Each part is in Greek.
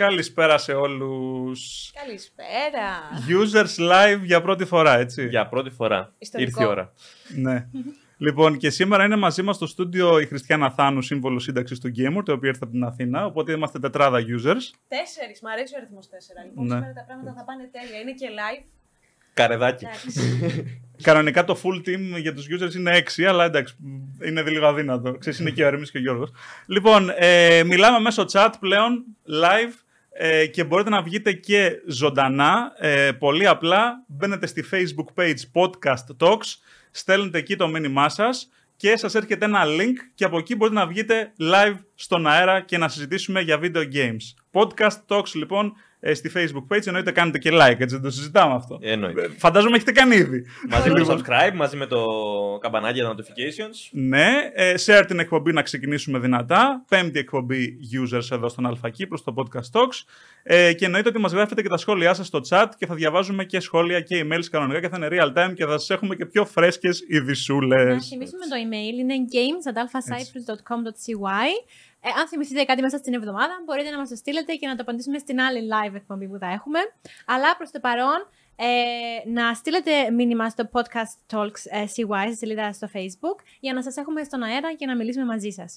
Καλησπέρα σε όλους. Καλησπέρα. Users live για πρώτη φορά, έτσι. Για πρώτη φορά. Ιστορικό. Ήρθε η ώρα. Ναι. λοιπόν, και σήμερα είναι μαζί μας στο στούντιο η Χριστιανά Θάνου, σύμβολος σύνταξης του Gamer, το οποίο ήρθε από την Αθήνα. Οπότε είμαστε τετράδα users. Τέσσερις. Μ' αρέσει ο αριθμός τέσσερα. Λοιπόν, Ναι. σήμερα τα πράγματα θα πάνε τέλεια. Είναι και live. Καρεδάκι. Εντάξει. Κανονικά το full team για τους users είναι 6, αλλά εντάξει, είναι λίγο αδύνατο. Ξέρεις, είναι και ο Αρεμής και ο Γιώργος. Λοιπόν, ε, μιλάμε μέσω chat πλέον, live, ε, και μπορείτε να βγείτε και ζωντανά. Ε, πολύ απλά, μπαίνετε στη facebook page Podcast Talks, στέλνετε εκεί το μήνυμά σας και σας έρχεται ένα link και από εκεί μπορείτε να βγείτε live στον αέρα και να συζητήσουμε για video games. Podcast Talks λοιπόν ε, στη facebook page, εννοείται κάνετε και like, έτσι δεν το συζητάμε αυτό. Εννοείται. Ε, Φαντάζομαι έχετε κάνει ήδη. μαζί με το Λοιπόν. subscribe, μαζί με το καμπανάκι για τα notifications. Ναι, ε, share την εκπομπή να ξεκινήσουμε δυνατά. Πέμπτη εκπομπή users εδώ στον Αλφα Κύπρος, στο Podcast Talks. Ε, και εννοείται ότι μας γράφετε και τα σχόλιά σας στο chat και θα διαβάζουμε και σχόλια και emails κανονικά και θα είναι real time και θα σας έχουμε και πιο φρέσκες Να ειδισούλες. θυμίσουμε το email. Είναι games.alphacyprus.com.cy. Ε, αν θυμηθείτε κάτι μέσα στην εβδομάδα, μπορείτε να μας το στείλετε και να το απαντήσουμε στην άλλη live εκπομπή που θα έχουμε. Αλλά προς το παρόν, ε, να στείλετε μήνυμα στο podcast Talks ε, CY, στη σελίδα στο Facebook, για να σας έχουμε στον αέρα και να μιλήσουμε μαζί σας.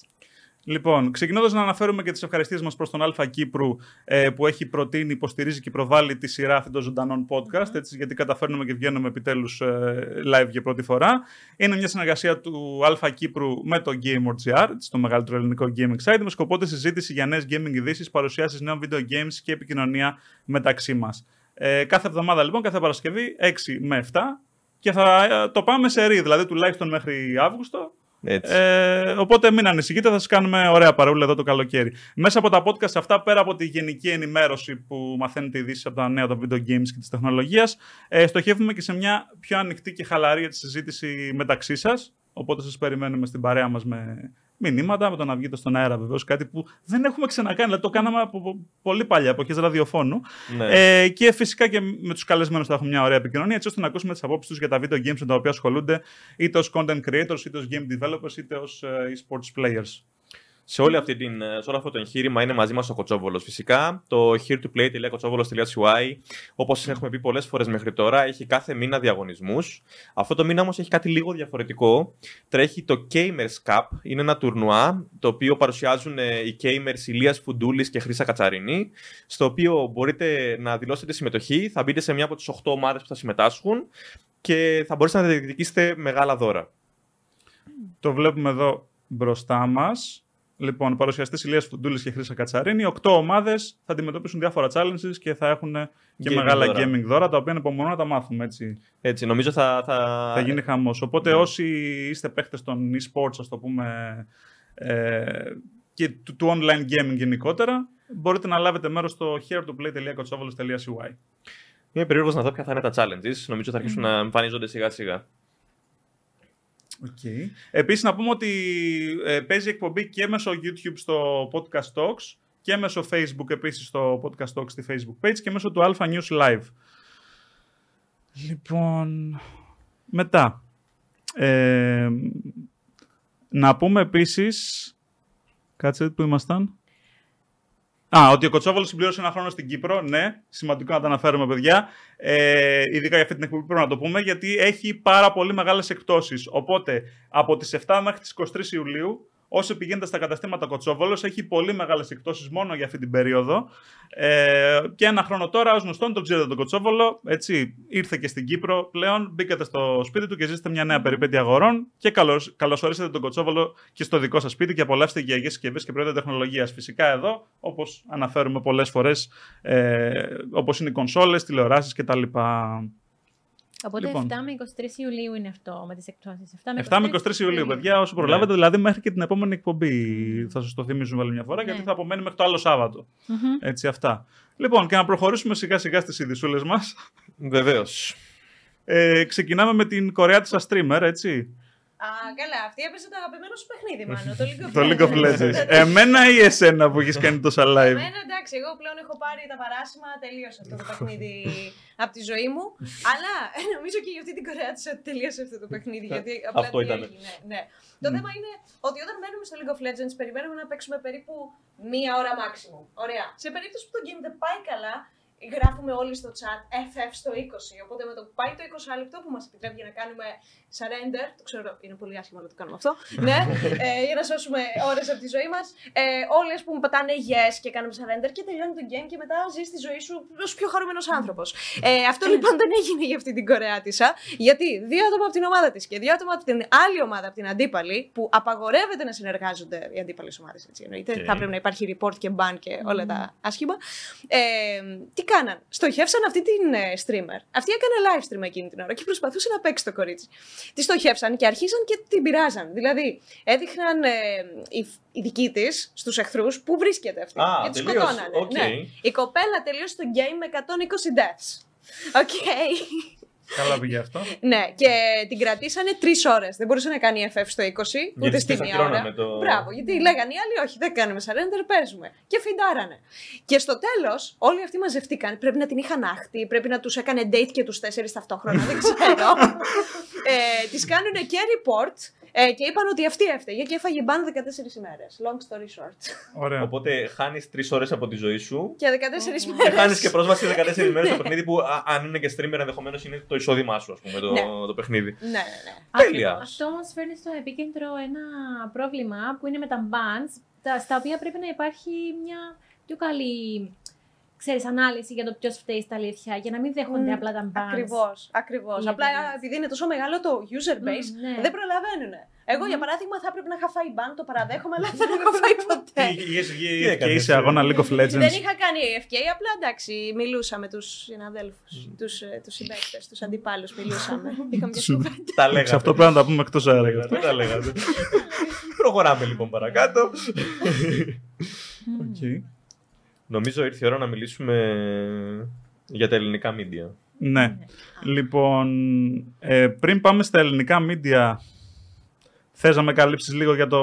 Λοιπόν, ξεκινώντας να αναφέρουμε και τις ευχαριστίες μας προς τον Αλφα Κύπρου ε, που έχει προτείνει, υποστηρίζει και προβάλλει τη σειρά αυτή των ζωντανών podcast, έτσι, γιατί καταφέρνουμε και βγαίνουμε επιτέλους live για πρώτη φορά. Είναι μια συνεργασία του Αλφα Κύπρου με το Game.gr, έτσι, το μεγαλύτερο ελληνικό gaming site, με σκοπό τη συζήτηση για νέες gaming ειδήσεις, παρουσιάσεις νέων video games και επικοινωνία μεταξύ μας. Ε, κάθε εβδομάδα λοιπόν, κάθε Παρασκευή, 6 με 7. Και θα ε, το πάμε σε ρί, δηλαδή τουλάχιστον μέχρι Αύγουστο. Έτσι. Ε, οπότε μην ανησυχείτε, θα σας κάνουμε ωραία παρούλα εδώ το καλοκαίρι. Μέσα από τα podcast αυτά, πέρα από τη γενική ενημέρωση που μαθαίνετε ειδήσει από τα νέα των video games και της τεχνολογίας, ε, στοχεύουμε και σε μια πιο ανοιχτή και χαλαρή έτσι, συζήτηση μεταξύ σας. Οπότε σας περιμένουμε στην παρέα μας με μηνύματα, με το να βγείτε στον αέρα βεβαίως. Κάτι που δεν έχουμε ξανακάνει, δηλαδή το κάναμε από πο- πολύ παλιά, εποχές ραδιοφώνου. Ναι. Ε, και φυσικά και με τους καλεσμένους θα έχουμε μια ωραία επικοινωνία, έτσι ώστε να ακούσουμε τις απόψεις τους για τα video games με τα οποία ασχολούνται, είτε ως content creators, είτε ως game developers, είτε ως e-sports players. Σε, όλη αυτή την, σε όλο αυτό το εγχείρημα είναι μαζί μας ο Κοτσόβολος. Φυσικά το here to play.kotsovolos.cy, όπως έχουμε πει πολλές φορές μέχρι τώρα, έχει κάθε μήνα διαγωνισμούς. Αυτό το μήνα όμως έχει κάτι λίγο διαφορετικό. Τρέχει το Gamers Cup. Είναι ένα τουρνουά το οποίο παρουσιάζουν ε, οι gamers Ηλίας Φουντούλης και Χρύσα Κατσαρινή. Στο οποίο μπορείτε να δηλώσετε συμμετοχή. Θα μπείτε σε μια από τις 8 ομάδες που θα συμμετάσχουν και θα μπορέσετε να διεκδικήσετε μεγάλα δώρα. Το βλέπουμε εδώ μπροστά μας. Λοιπόν, παρουσιαστέ Ηλία Φουντούλη και Χρύσα Κατσαρίνη. Οκτώ ομάδε θα αντιμετωπίσουν διάφορα challenges και θα έχουν και Gaming μεγάλα δώρα. gaming δώρα, τα οποία ανυπομονώ να τα μάθουμε. Έτσι. Έτσι, νομίζω θα. Θα, Θα γίνει χαμό. Οπότε, Ναι. όσοι είστε παίχτε των e-sports, α το πούμε, ε, και του, του online gaming γενικότερα, μπορείτε να λάβετε μέρο στο heretoplay.kotsovolos.cy. Είμαι περίεργο να δω ποια θα είναι τα challenges. Νομίζω θα αρχίσουν να εμφανίζονται σιγά σιγά. Okay. Επίσης να πούμε ότι ε, παίζει εκπομπή και μέσω YouTube στο Podcast Talks και μέσω Facebook επίσης στο Podcast Talks στη Facebook page και μέσω του Alpha News Live. Λοιπόν, μετά. Ε, να πούμε επίσης... Κάτσε που ήμασταν. Α, ότι ο Κοτσόβολος συμπλήρωσε ένα χρόνο στην Κύπρο. Ναι, σημαντικό να τα αναφέρουμε, παιδιά. Ε, ειδικά για αυτή την εκπομπή πρέπει να το πούμε, γιατί έχει πάρα πολύ μεγάλες εκπτώσεις. Οπότε, από τις 7 μέχρι τις 23 Ιουλίου, όσο πηγαίνετε στα καταστήματα Κοτσόβολος, έχει πολύ μεγάλες εκπτώσεις μόνο για αυτή την περίοδο. Ε, και ένα χρόνο τώρα, ως γνωστόν, τον ξέρετε τον Κοτσόβολο. Έτσι, ήρθε και στην Κύπρο πλέον. Μπήκατε στο σπίτι του και ζήσετε μια νέα περιπέτεια αγορών. Και καλώς, καλωσορίσατε τον Κοτσόβολο και στο δικό σας σπίτι και απολαύστε γεωργίες συσκευές και προϊόντα τεχνολογίας. Φυσικά εδώ, όπως αναφέρουμε πολλές φορές, ε, όπως είναι οι κονσόλες, τηλεοράσεις κτλ. Οπότε Λοιπόν. 7 με 23 Ιουλίου είναι αυτό με τις εκπτώσεις. 7 με 7 με 23 Ιουλίου, παιδιά, όσο προλάβετε, δηλαδή μέχρι και την επόμενη εκπομπή. Θα σας το θυμίζουμε άλλη μια φορά, Ναι. γιατί θα απομένει μέχρι το άλλο Σάββατο. Μμμ. Έτσι, αυτά. Λοιπόν, και να προχωρήσουμε σιγά σιγά στις ειδισούλε μας. Βεβαίως. Ε, ξεκινάμε με την Κορέα της streamer, έτσι. Α, καλά, αυτή έπαιζε το αγαπημένο σου παιχνίδι, μάλλον. Το League of Το League of Legends. Legends. Εμένα ή εσένα που έχεις κάνει τόσα live; Εμένα εντάξει, εγώ πλέον έχω πάρει τα παράσημα, τελείωσε αυτό το παιχνίδι από τη ζωή μου. Αλλά ε, νομίζω και για αυτή την κορέα της ότι τελείωσε αυτό το παιχνίδι. Γιατί απλά Αυτό τι ήτανε. έγινε, Ναι. Το θέμα είναι ότι όταν μένουμε στο League of Legends, περιμένουμε να παίξουμε περίπου μία ώρα maximum. Ωραία. Σε περίπτωση που το game δεν πάει καλά, γράφουμε όλοι στο chat FF στο 20. Οπότε με το που πάει το 20 λεπτό που μας επιτρέπει για να κάνουμε surrender, το ξέρω, είναι πολύ άσχημα να το κάνουμε αυτό. ναι, ε, για να σώσουμε ώρες από τη ζωή μας. Ε, όλοι, ας πούμε, πατάνε yes και κάνουμε surrender και τελειώνει το game και μετά ζεις τη ζωή σου ως πιο χαρούμενος άνθρωπος. Ε, αυτό λοιπόν δεν έγινε για αυτή την Κορεάτισα, γιατί δύο άτομα από την ομάδα της και δύο άτομα από την άλλη ομάδα, από την αντίπαλη, που απαγορεύεται να συνεργάζονται οι αντίπαλες ομάδες, έτσι εννοείται. Οκ. Θα πρέπει να υπάρχει report και ban και όλα τα άσχημα. Ε, τι κάναν, στοχεύσαν αυτή την ε, streamer. Αυτή έκανε live stream εκείνη την ώρα και προσπαθούσε να παίξει το κορίτσι. Τη στοχεύσαν και αρχίσαν και την πειράζαν. Δηλαδή, έδειχναν ε, οι, οι δικοί της στους εχθρούς που βρίσκεται αυτή. Α, και τη τελείωσε. σκοτώνανε. Οκ. Ναι. Η κοπέλα τελείωσε το game με 120 deaths. Οκ. Καλά πήγε αυτό. ναι, και την κρατήσανε τρεις ώρες. Δεν μπορούσε να κάνει FF στο 20, ούτε Γιατί στη δεν μία ώρα. ακυρώνανε το- Μπράβο, γιατί λέγανε οι άλλοι, Όχι, δεν κάνουμε surrender, παίζουμε. Και feedάρανε. Και στο τέλος, όλοι αυτοί μαζευτήκαν. Πρέπει να την είχαν άχτη, πρέπει να τους έκανε date και τους τέσσερις ταυτόχρονα, δεν ξέρω. ε, τις κάνουν και report ε, και είπαν ότι αυτή έφταιγε και έφαγε ban 14 ημέρες. Long story short. Ωραία. Οπότε χάνεις τρεις ώρες από τη ζωή σου και 14 και ημέρε. χάνεις και πρόσβαση 14 μέρες στο παιχνίδι που, α, αν είναι και streamer, ενδεχομένως είναι το εισόδημά σου, ας πούμε, το, Ναι. το παιχνίδι. Ναι, ναι, ναι. Τέλεια. Ακριβώς. Αυτό όμως φέρνει στο επίκεντρο ένα πρόβλημα που είναι με τα bans, τα, στα οποία πρέπει να υπάρχει μια πιο καλή ξέρεις, ανάλυση για το ποιος φταίει στα αλήθεια, για να μην δέχονται Μμ, απλά τα bans. Ακριβώς. Ακριβώς. Οι Απλά εταιρείες. επειδή είναι τόσο μεγάλο το user base, Μμ, ναι. δεν προλαβαίνουν. Εγώ, για παράδειγμα, θα έπρεπε να είχα φάει ban, το παραδέχομαι, αλλά δεν έχω φάει ποτέ. Τι έκανες, Και σε αγώνα League of δεν Legends. είχα κάνει AFK, απλά εντάξει, μιλούσα με τους συναδέλφους, τους τους συμπαίκτες, τους αντιπάλους. Μιλούσαμε. Είχαμε μια κουβέντα. Τα Σε λέγατε. αυτό πρέπει να τα πούμε εκτός αέρα. γι' αυτό. Δεν τα λέγατε. Προχωράμε λοιπόν παρακάτω. Οκ. Νομίζω ήρθε η ώρα να μιλήσουμε για τα ελληνικά μίντια. Ναι. Λοιπόν, ε, πριν πάμε στα ελληνικά media, θες να με καλύψεις λίγο για, το,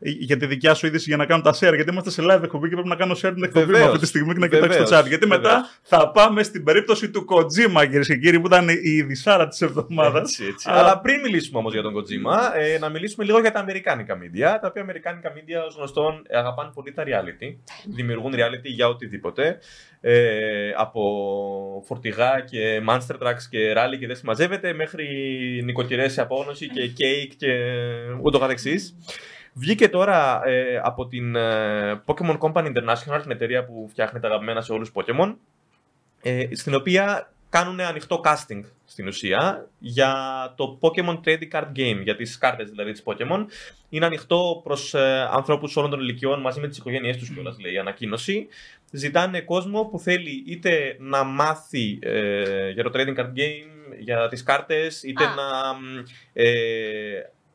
για τη δικιά σου είδηση για να κάνω τα share, γιατί είμαστε σε live εκπομπή και πρέπει να κάνω share την εκπομπή μου Βεβαίως. αυτή τη στιγμή και να κοιτάξω το Βεβαίως. chat. Γιατί μετά Βεβαίως. θα πάμε στην περίπτωση του Kojima, κυρίες και κύριοι, που ήταν η ειδισάρα της εβδομάδας. Έτσι, έτσι. Αλλά- Αλλά πριν μιλήσουμε όμως για τον Kojima, ε, να μιλήσουμε λίγο για τα αμερικάνικα media. Τα οποία αμερικάνικα media, ως γνωστόν, ε, αγαπάνε πολύ τα reality. Δημιουργούν reality για οτιδήποτε. Ε, από φορτηγά και monster trucks και rally και δεν συμμαζεύεται, μέχρι νοικοκυρές σε απόγνωση και cake και ούτω καθεξής. Βγήκε τώρα ε, από την ε, Pokemon Company International, την εταιρεία που φτιάχνει τα αγαπημένα σε όλους Pokemon, ε, στην οποία κάνουν ανοιχτό casting στην ουσία για το Pokemon Trading Card Game, για τις κάρτες δηλαδή της Pokemon. Είναι ανοιχτό προς ε, ανθρώπους όλων των ηλικιών μαζί με τις οικογένειές τους κιόλας λέει η ανακοίνωση. Ζητάνε κόσμο που θέλει είτε να μάθει ε, για το Trading Card Game, για τις κάρτες, είτε Α. να μ, ε,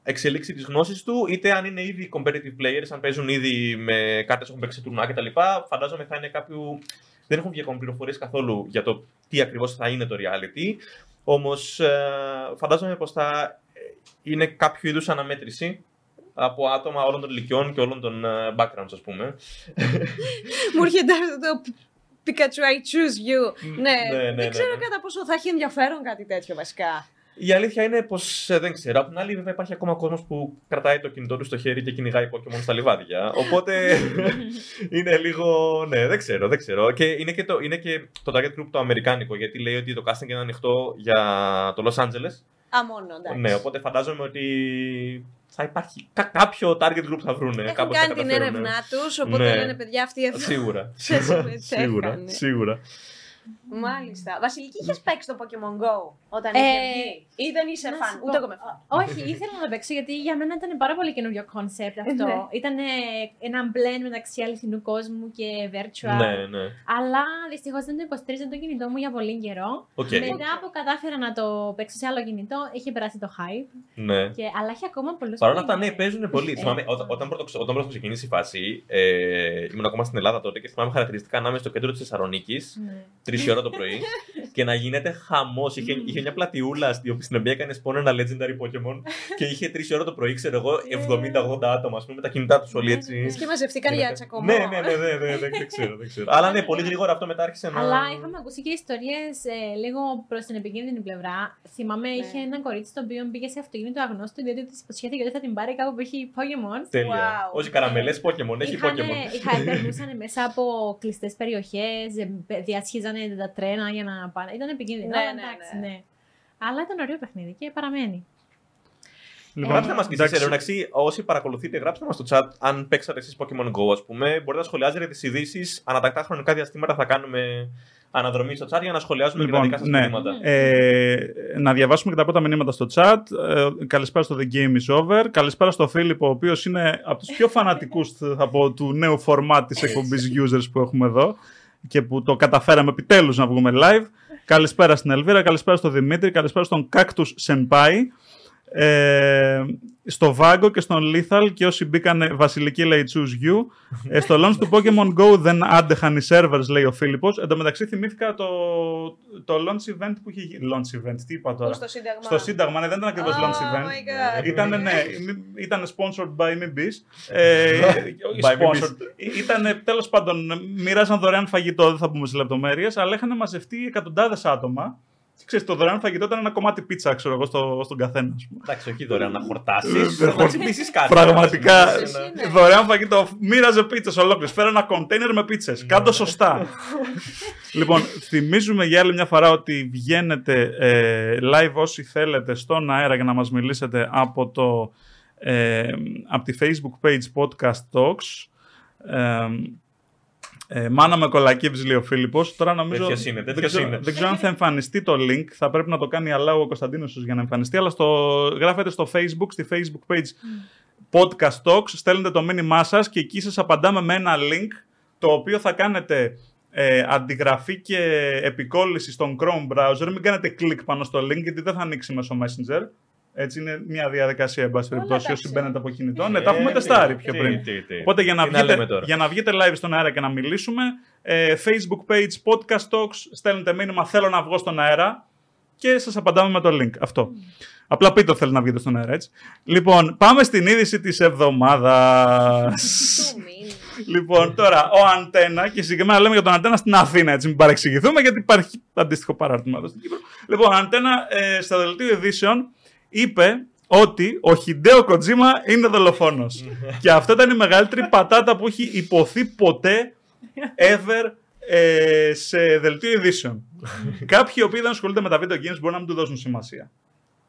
εξελίξει τις γνώσεις του, είτε αν είναι ήδη competitive players, αν παίζουν ήδη με κάρτες έχουν παίξει σε τουρνουά κτλ. Φαντάζομαι θα είναι κάποιου δεν έχουν βγει ακόμα πληροφορίες καθόλου για το τι ακριβώς θα είναι το reality. Όμως φαντάζομαι πως θα ε, είναι κάποιο είδους αναμέτρηση από άτομα όλων των ηλικιών και όλων των ε, backgrounds, ας πούμε. Μου έρχεται αυτό το Pikachu, I choose you. Ναι, ναι, ναι, δεν ξέρω ναι. κατά πόσο θα έχει ενδιαφέρον κάτι τέτοιο βασικά. Η αλήθεια είναι πως δεν ξέρω. Απ' την άλλη, βέβαια, υπάρχει ακόμα κόσμος που κρατάει το κινητό του στο χέρι και κυνηγάει Pokémon στα λιβάδια. Οπότε είναι λίγο. Ναι, δεν ξέρω, δεν ξέρω. Και είναι και το, είναι και το target group το αμερικάνικο, γιατί λέει ότι το casting είναι ανοιχτό για το Los Angeles. Α, μόνο, εντάξει. Ναι, οπότε φαντάζομαι ότι θα υπάρχει κα- κάποιο target group θα βρούνε. Έχουν κάπως θα κάνει την καταφέρουνε. έρευνά τους, οπότε Ναι. λένε παιδιά αυτοί εδώ. Σίγουρα. Σε σίγουρα. συμμετέχανε. Σίγουρα. Μάλιστα. Βασιλική, είχες παίξει το Pokemon Go όταν Ε, είχε βγει; Ή δεν είσαι Να φαν; σου Ούτε πω, εγώ με φαν. Όχι, ήθελα να το παίξω γιατί για μένα ήταν πάρα πολύ καινούριο concept αυτό. Ναι. Ήταν ένα blend μεταξύ αληθινού κόσμου και virtual. Ναι, ναι. Αλλά δυστυχώς δεν το υποστήριζε το κινητό μου για πολύ καιρό. Οκ. Μετά που κατάφερα να το παίξω σε άλλο κινητό, είχε περάσει το hype. Ναι. Και, αλλά έχει ακόμα πολλούς Παρ' όλα αυτά, ναι, παίζουν πολύ. Ε, Θυμάμαι, ε, όταν, όταν, πρώτο, όταν πρώτος ξεκίνησε η φάση, ε, ήμουν ακόμα στην Ελλάδα τότε και θυμάμαι χαρακτηριστικά να είμαι στο κέντρο της Θεσσαλονίκης, Ναι. τρεις η ώρα το πρωί, και να γίνεται χαμός. Είχε, είχε μια πλατιούλα στην στην οποία έκανες spawn ένα legendary Pokémon και είχε τρεις ώρα το πρωί, ξέρω εγώ, 70-80 άτομα, ας πούμε, με τα κινητά τους όλοι έτσι. Και μαζευτήκαν για τσακωμό. Ναι, ναι, ναι, ναι, ναι, ναι, δεν ξέρω, δεν ξέρω. Αλλά ναι, πολύ γρήγορα αυτό μετά άρχισε να. Αλλά είχαμε ακούσει και ιστορίες λίγο προς την επικίνδυνη πλευρά. Θυμάμαι, Ναι. είχε ένα κορίτσι το οποίο πήγε σε αυτοκίνητο αγνώστου διότι της υποσχέθηκε ότι θα την πάρει κάπου που έχει Pokémon. Τέλεια. Wow. Όχι καραμελές Pokémon, έχει Είχανε- Pokémon. Είχα, περνούσαν μέσα από κλειστές περιοχές, διασχίζανε τα τρένα για να πάνε. Ήταν επικίνδυνο. Ναι, αλλά ναι, εντάξει, ναι. ναι. Αλλά ήταν ωραίο παιχνίδι και παραμένει. Λοιπόν, Γράψτε μας και εσείς, εντάξει. εντάξει, όσοι παρακολουθείτε, γράψτε μας στο chat αν παίξατε εσείς Pokemon Go, ας πούμε. Μπορείτε να σχολιάζετε τις ειδήσεις. Ανατακτά χρονικά διαστήματα θα κάνουμε αναδρομή στο chat για να σχολιάζουμε Λοιπόν, και τα δικά σας ναι. μηνύματα. Ε, να διαβάσουμε και τα πρώτα μηνύματα στο chat. Ε, καλησπέρα στο The Game is Over. Καλησπέρα στο Φίλιππο, ο οποίος είναι από τους πιο φανατικούς θα πω, του νέου format της εκπομπής users που έχουμε εδώ και που το καταφέραμε επιτέλους να βγούμε live. Καλησπέρα στην Ελβίρα, καλησπέρα στο Δημήτρη, καλησπέρα στον Cactus Senpai. Ε, στο Vago και στον Lethal και όσοι μπήκανε Βασιλική λέει choose you. Ε, στο launch του Pokemon Go δεν άντεχαν οι servers λέει ο Φίλιππος. Εν τω μεταξύ θυμήθηκα το, το launch event που είχε γίνει. Launch event, τι είπα τώρα; Πού στο Σύνταγμα. Στο Σύνταγμα, ναι, δεν ήταν ακριβώς Oh launch event. my God. Ήταν, ναι, ήταν sponsored by MBS. Ε, όχι By sponsored. Ήταν τέλος πάντων, μοίραζαν δωρεάν φαγητό, δεν θα πούμε σε λεπτομέρειες, αλλά είχαν μαζευτεί εκατοντάδες άτομα. Και ξέρεις, το δωρεάν φαγητό ήταν ένα κομμάτι πίτσα, ξέρω εγώ, στο, στον καθένα. ας πούμε. Εντάξει, όχι δωρεάν να χορτάσεις. Ε, να ξυπνήσει κάτι. Πραγματικά, Να- Ναι. δωρεάν φαγητό. Μοίραζε πίτσες ολόκληρες. Φέρε ένα κοντέινερ με πίτσες. Κάντο σωστά. λοιπόν, θυμίζουμε για άλλη μια φορά ότι βγαίνετε ε, live όσοι θέλετε στον αέρα για να μας μιλήσετε από, το, ε, από τη Facebook page Podcast Talks. Ε, ε, μάνα με κολακίβς λέει ο Φίλιππος. Τώρα νομίζω. Τέτοιος είναι, δεν, τέτοιος ξέρω, είναι. δεν ξέρω αν θα εμφανιστεί το link. Θα πρέπει να το κάνει αλλά ο Κωνσταντίνος για να εμφανιστεί. Αλλά στο, γράφετε στο Facebook, στη Facebook page Podcast Talks. Στέλνετε το μήνυμά σας και εκεί σας απαντάμε με ένα link το οποίο θα κάνετε ε, αντιγραφή και επικόλληση στον Chrome browser. Μην κάνετε κλικ πάνω στο link γιατί δεν θα ανοίξει μέσω Messenger. Έτσι είναι μια διαδικασία, εν πάση περιπτώσει, τα όσοι ξέρω. μπαίνετε από κινητό. Ναι, τα έχουμε Ε, τεστάρει τι, πιο τι, πριν. τι, τι. Οπότε για να, Τι να λέμε βγείτε, τώρα; για να βγείτε live στον αέρα και να μιλήσουμε, ε, Facebook page Podcast Talks, στέλνετε μήνυμα θέλω να βγω στον αέρα και σας απαντάμε με το link. Αυτό. Απλά πείτε ότι θέλετε να βγείτε στον αέρα, έτσι. Λοιπόν, πάμε στην είδηση της εβδομάδας. Του μήνυμα. λοιπόν, τώρα, ο Αντένα, και συγκεκριμένα λέμε για τον Αντένα στην Αθήνα, έτσι μην παρεξηγηθούμε, γιατί υπάρχει αντίστοιχο παράρτημα εδώ στην Κύπρο. Λοιπόν, ο Αντένα ε, στο δελτίο ειδήσεων είπε ότι ο Χιντέο Κοτζίμα είναι δολοφόνος. και αυτό ήταν η μεγαλύτερη πατάτα που έχει υποθεί ποτέ ever ε, σε δελτίο ειδήσεων. Κάποιοι οι οποίοι δεν ασχολούνται με τα video games μπορεί να μην του δώσουν σημασία.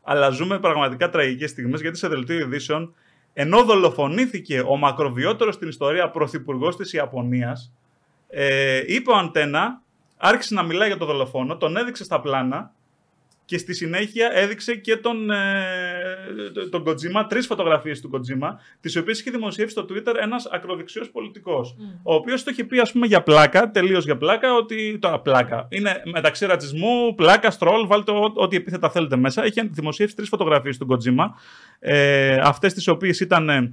Αλλά ζούμε πραγματικά τραγικές στιγμές γιατί σε δελτίο ειδήσεων ενώ δολοφονήθηκε ο μακροβιότερος στην ιστορία πρωθυπουργός της Ιαπωνίας ε, είπε ο Αντένα, άρχισε να μιλάει για τον δολοφόνο, τον έδειξε στα πλάνα και στη συνέχεια έδειξε και τον, ε, τον Kojima, τρεις φωτογραφίες του Kojima, τις οποίες είχε δημοσιεύσει στο Twitter ένας ακροδεξιός πολιτικός, ο οποίος το είχε πει ας πούμε για πλάκα, τελείως για πλάκα, ότι τώρα πλάκα, είναι μεταξύ ρατσισμού, πλάκα, στρόλ, βάλτε ό- ό,τι επίθετα θέλετε μέσα. Είχε δημοσιεύσει τρεις φωτογραφίες του Kojima, ε, αυτές τις οποίες ήταν ε,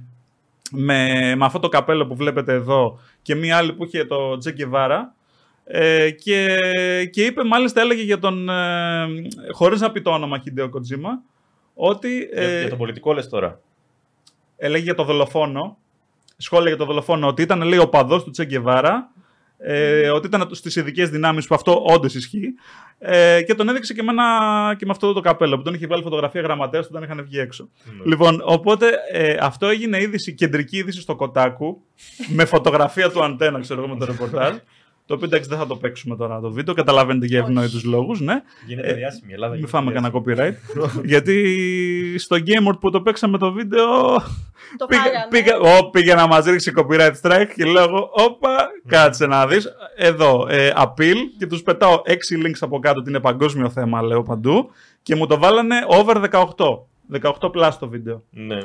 με, με αυτό το καπέλο που βλέπετε εδώ και μία άλλη που είχε το Τζεκεβάρα. Ε, και, και είπε, μάλιστα έλεγε για τον, ε, χωρίς να πει το όνομα Χιντέο Κοτζίμα, ότι Για, ε, για τον πολιτικό λες τώρα. έλεγε για το δολοφόνο, σχόλια για το δολοφόνο, ότι ήταν λέει ο παδός του Τσεκεβάρα, ε, ότι ήταν στις ειδικές δυνάμεις που αυτό όντως ισχύει ε, και τον έδειξε και με, ένα, και με αυτό το καπέλο που τον είχε βάλει φωτογραφία γραμματέας όταν είχαν βγει έξω. Ναι. Λοιπόν, οπότε ε, αυτό έγινε είδηση, κεντρική είδηση στο Κοτάκου με φωτογραφία του αντένα, ξέρω εγώ, με το ρεπορτάζ. Το οποίο εντάξει δεν θα το παίξουμε τώρα το βίντεο, καταλαβαίνετε για ευνόητους λόγους, ναι. Γίνεται Ε, διάσημη η Ελλάδα. Μην γίνεται φάμε διάσημη. κανένα copyright. γιατί στο Game Award που το παίξαμε το βίντεο. Το πήγα, φάγανε. πήγα, ω, πήγε να μας ρίξει copyright strike και λέω εγώ, Όπα, κάτσε να δεις. Εδώ, ε, appeal και τους πετάω 6 links από κάτω ότι είναι παγκόσμιο θέμα, λέω παντού. Και μου το βάλανε over 18. 18 plus το βίντεο. Ναι.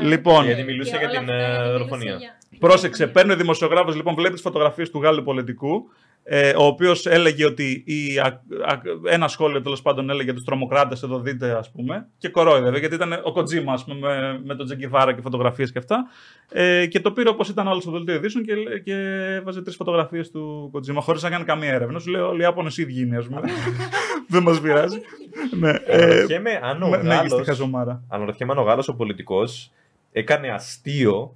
Λοιπόν, Γιατί μιλούσε Και για όλα την αυτά ε, γιατί μιλούσε δολοφονία. για- Πρόσεξε, παίρνει ο δημοσιογράφο, λοιπόν, βλέπεις τι φωτογραφίες του Γάλλου πολιτικού. Ε, ο οποίος έλεγε ότι η, α, α, ένα σχόλιο τέλος πάντων έλεγε τους τρομοκράτες, εδώ δείτε, ας πούμε, και κορόιδευε, γιατί ήταν ο Κοτζίμα, ας πούμε, με, με τον Τζεκιβάρα και φωτογραφίες και αυτά. Ε, και το πήρε όπως ήταν άλλο στο δελτίο ειδήσεων και, και έβαζε τρεις φωτογραφίες του Κοτζίμα, χωρίς να κάνει καμία έρευνα. Σου λέει όλοι οι Ιάπωνε ίδιοι είναι, ας πούμε. Δεν μας πειράζει. ναι, ε, Αναρωτιέμαι αν ο με- μέγιστη Γάλλος, χαζομάρα. αναρωτιέμαι αν ο Γάλλος ο πολιτικός έκανε αστείο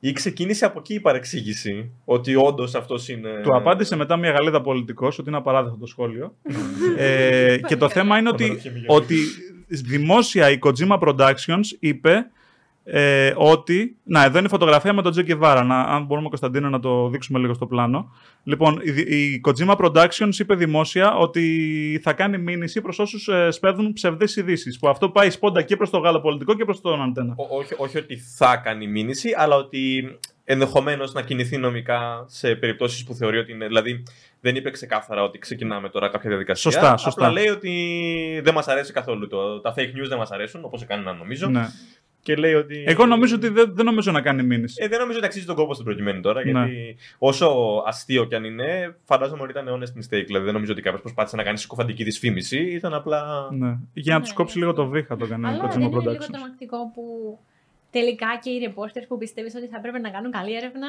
ή ξεκίνησε από εκεί η παρεξήγηση ότι όντως αυτός είναι. Του απάντησε μετά μια Γαλλίδα πολιτικός ότι είναι απαράδεκτο το σχόλιο. ε, και το θέμα είναι ότι, Αναρωτιέμαι γιατί. ότι δημόσια η Kojima Productions είπε ε, ότι. Να, εδώ είναι η φωτογραφία με τον Τζέκι Βάρα. Να, αν μπορούμε, Κωνσταντίνο, να το δείξουμε λίγο στο πλάνο. Λοιπόν, η, η Kojima Productions είπε δημόσια ότι θα κάνει μήνυση προς όσους ε, σπέβδουν ψευδεί ειδήσεις. Που αυτό πάει σπόντα και προς το Γάλλο πολιτικό και προς τον Αντένα. Ό- όχι, όχι ότι θα κάνει μήνυση, αλλά ότι ενδεχομένως να κινηθεί νομικά σε περιπτώσεις που θεωρεί ότι είναι. Δηλαδή, δεν είπε ξεκάθαρα ότι ξεκινάμε τώρα κάποια διαδικασία. Σωστά, σωστά. Απλά λέει ότι δεν μας αρέσει καθόλου το. Τα fake news δεν μας αρέσουν, όπως κανέναν νομίζω. Ναι. Και λέει ότι. Εγώ νομίζω ότι δεν, δεν νομίζω να κάνει μήνυση. Ε, δεν νομίζω ότι αξίζει τον κόπο στην προκειμένη τώρα. Ναι. Γιατί όσο αστείο κι αν είναι, φαντάζομαι ότι ήταν honest mistake. Δηλαδή δεν νομίζω ότι κάποιος προσπάθησε να κάνει συκοφαντική δυσφήμιση. Ήταν απλά. Ναι. Για να Ναι. του κόψει λίγο το βήχα το έκανε η Αλλά Kojima δεν είναι λίγο Productions. τρομακτικό που τελικά και οι reporters που πιστεύεις ότι θα έπρεπε να κάνουν καλή έρευνα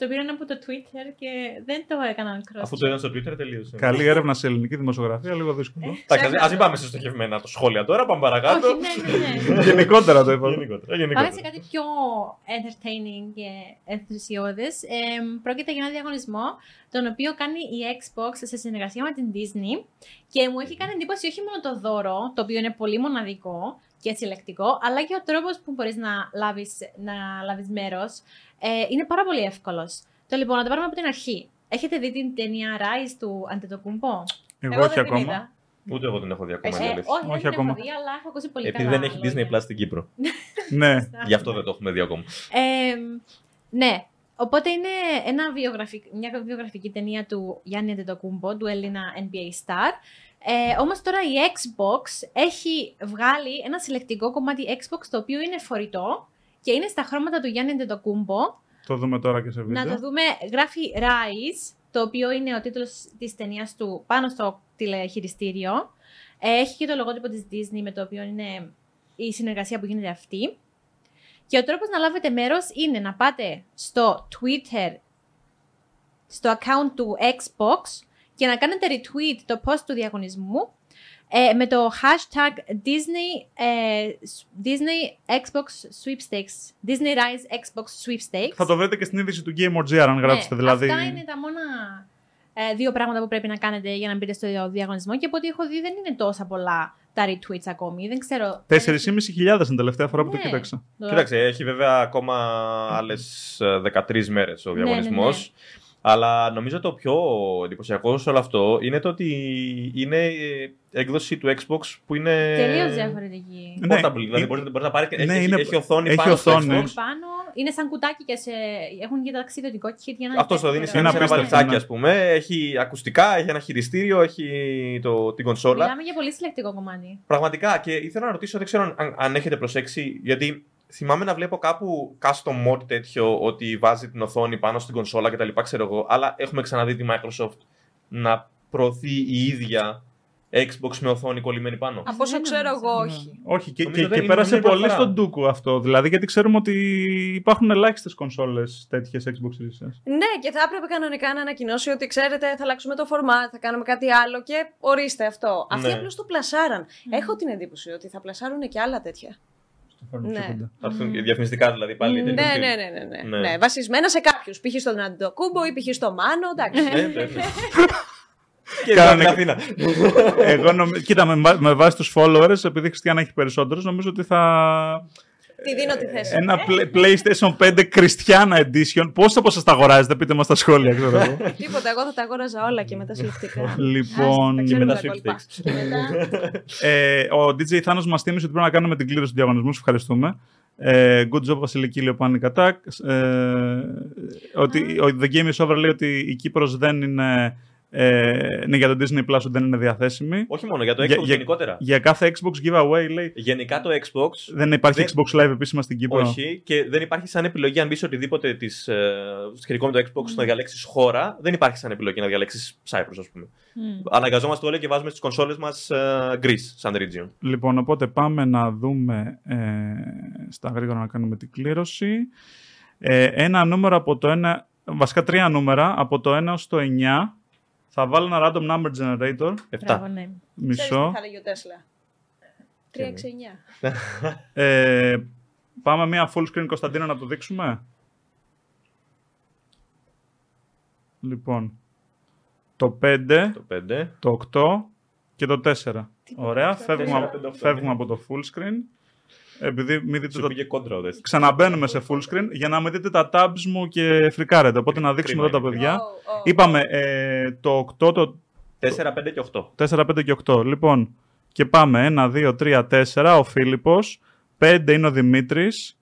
το πήραν από το Twitter και δεν το έκαναν cross. Αφού το είδαν στο Twitter, τελείωσε. Καλή έρευνα σε ελληνική δημοσιογραφία, λίγο δύσκολο. Εντάξει, α μην πάμε σε στοχευμένα το σχόλια τώρα, πάμε παρακάτω. Όχι, ναι, ναι, ναι. Γενικότερα το είπα. Γενικότερα. Πάμε γενικότερα. σε κάτι πιο entertaining και ενθουσιώδες. Ε, πρόκειται για ένα διαγωνισμό τον οποίο κάνει η Xbox σε συνεργασία με την Disney και μου έχει κάνει εντύπωση όχι μόνο το δώρο, το οποίο είναι πολύ μοναδικό και έτσι λεκτικό, αλλά και ο τρόπος που μπορείς να λάβεις, να λάβεις μέρος ε, είναι πάρα πολύ εύκολος. Το λοιπόν, να το πάρουμε από την αρχή. Έχετε δει την ταινία Rise του Αντετοκούμπο; Εγώ όχι δεν την ακόμα. είδα. Ούτε εγώ την έχω δει ακόμα. Ε, η όχι, αλήθεια. δεν Όχι την ακόμα. έχω δει, αλλά έχω ακούσει πολύ Επειδή καλά δεν έχει λόγια. Disney Plus στην Κύπρο. Ναι. Γι' αυτό δεν το έχουμε δει ακόμα. Ε, ναι. Οπότε είναι ένα βιογραφικ... μια βιογραφική ταινία του Γιάννη Αντετοκούμπο, του Έλληνα NBA Star. Ε, όμως τώρα η Xbox έχει βγάλει ένα συλλεκτικό κομμάτι Xbox το οποίο είναι φορητό και είναι στα χρώματα του Γιάννη Αντετοκούμπο. Το δούμε τώρα και σε Να βίντεο. το δούμε, γράφει Rise, το οποίο είναι ο τίτλος της ταινίας του πάνω στο τηλεχειριστήριο. Ε, έχει και το λογότυπο της Disney με το οποίο είναι η συνεργασία που γίνεται αυτή. Και ο τρόπος να λάβετε μέρος είναι να πάτε στο Twitter, στο account του Xbox και να κάνετε retweet το post του διαγωνισμού ε, με το hashtag Disney, ε, Disney Xbox Sweepstakes. Disney Rise Xbox Sweepstakes. Θα το βρείτε και στην είδηση του GameOrGR αν γράψετε. Ναι, δηλαδή... Αυτά είναι τα μόνα ε, δύο πράγματα που πρέπει να κάνετε για να μπείτε στο διαγωνισμό και από ό,τι έχω δει δεν είναι τόσα πολλά τα retweets ακόμη. Δεν ξέρω. 4.500 την τελευταία φορά που το Ναι. κοίταξα. Το- Κοίταξε, έχει βέβαια ακόμα άλλες 13 μέρες ο Ναι, διαγωνισμός. ναι, ναι. Αλλά νομίζω το πιο εντυπωσιακό σε όλο αυτό είναι το ότι είναι ε, έκδοση του Xbox που είναι. Τελείως διαφορετική. Ναι, Portable, δηλαδή είναι- μπορεί, μπορεί να πάρει. ναι, έχει, είναι- έχει οθόνη έχει πάνω στο οθόνη. Xbox. Πάνω είναι σαν κουτάκι και σε... έχουν και ταξιδιωτικό kit για να. Αυτό το δίνει σε Είναι ένα απίστευτο, βαλιτσάκι, ναι. ας πούμε. Έχει ακουστικά, έχει ένα χειριστήριο, έχει το, την κονσόλα. Μιλάμε για πολύ συλλεκτικό κομμάτι. Πραγματικά και ήθελα να ρωτήσω, δεν ξέρω αν, αν έχετε προσέξει, γιατί θυμάμαι να βλέπω κάπου custom mode τέτοιο ότι βάζει την οθόνη πάνω στην κονσόλα κτλ. Ξέρω εγώ, αλλά έχουμε ξαναδεί τη Microsoft να προωθεί η ίδια Xbox με οθόνη κολλημένη πάνω. Από όσο Δεν ξέρω νομίζω. εγώ, Ναι. όχι. Όχι, και, Νομίζω και, δεν και είναι- πέρασε είναι μια πολύ φορά. στον Ντούκου αυτό. Δηλαδή, γιατί ξέρουμε ότι υπάρχουν ελάχιστες κονσόλες τέτοιες Xbox Series S. Ναι, και θα έπρεπε κανονικά να ανακοινώσει ότι ξέρετε, θα αλλάξουμε το format, θα κάνουμε κάτι άλλο και ορίστε αυτό. Αυτοί Ναι. απλώς το πλασάραν. Έχω την εντύπωση ότι θα πλασάρουν και άλλα τέτοια. Ναι. Θα έρθουν και διαφημιστικά δηλαδή πάλι. Ναι, τέτοιο ναι, στυλ. ναι, ναι, ναι. Ναι. ναι. Βασισμένα σε κάποιους. Π.χ. στον Αντιτοκούμπο ή π.χ. στο Μάνο. Εντάξει. Ναι, ναι, ναι. Και Κάνανε- στην Αθήνα. Εγώ νομι... Κοίτα, με, βά- με βάση τους followers, επειδή η Χριστιανά έχει περισσότερους, νομίζω ότι θα. Τη δίνω τη θέση. Ένα Play- PlayStation 5 Christiana Edition. Πόσα από εσά τα αγοράζετε, πείτε μας στα σχόλια, ξέρω εγώ. Τίποτα, εγώ θα τα αγόραζα όλα και μετά συλλεκτικά. λοιπόν. τα Και ξέρουμε μετά τα κόλπα. sweepstakes. Και μετά- Ε, ο DJ Θάνος μας θύμισε ότι πρέπει να κάνουμε την κλήρωση του διαγωνισμού. Σου ευχαριστούμε. Ε, good job, Βασιλική λέει ο Panic Attack. Ε, ότι ο The Game is Over λέει ότι η Κύπρος δεν είναι Ε, ναι, για το Disney Plus δεν είναι διαθέσιμη. Όχι μόνο, για το Xbox Για- για- γενικότερα. Για κάθε Xbox giveaway λέει. Γενικά το Xbox Δεν υπάρχει Δεν- Xbox Live επίσημα στην Κύπρο. Όχι, και δεν υπάρχει σαν επιλογή αν μπεις οτιδήποτε της, ε, σχετικό με το Xbox να διαλέξεις χώρα. Δεν υπάρχει σαν επιλογή να διαλέξεις Cyprus, ας πούμε. Μμ. Αναγκαζόμαστε όλοι και βάζουμε στις κονσόλες μας ε, Greece σαν region. Λοιπόν, οπότε πάμε να δούμε ε, στα γρήγορα να κάνουμε την κλήρωση. Ε, ένα νούμερο από το 1, βασικά τρία νούμερα, από το 1 ως το 9. Θα βάλω ένα random number generator, 7. Μπράβο, ναι. Ξέρεις μισό. τι θα λέγει ο Τέσλα; 369. Ε, πάμε μία full screen Κωνσταντίνα να το δείξουμε. Λοιπόν, το 5, Το 5. το 8 και το 4. Ωραία, φεύγουμε, Τέσσερα, από- πέντε, οκτώ, φεύγουμε ναι. από το full screen. Επειδή μην δείτε Σου το πήγε κόντρα ο Δέσης. ξαναμπαίνουμε σε full screen για να μην δείτε τα tabs μου και φρικάρετε. Οπότε να δείξουμε Κρίμα εδώ τα είναι. παιδιά. Ω, ω, Είπαμε ε, το 8, το 4, 5 και 8. 4, 5 και 8. Λοιπόν, και πάμε 1, 2, 3, 4. Ο Φίλιππος. 5 είναι ο Δημήτρης.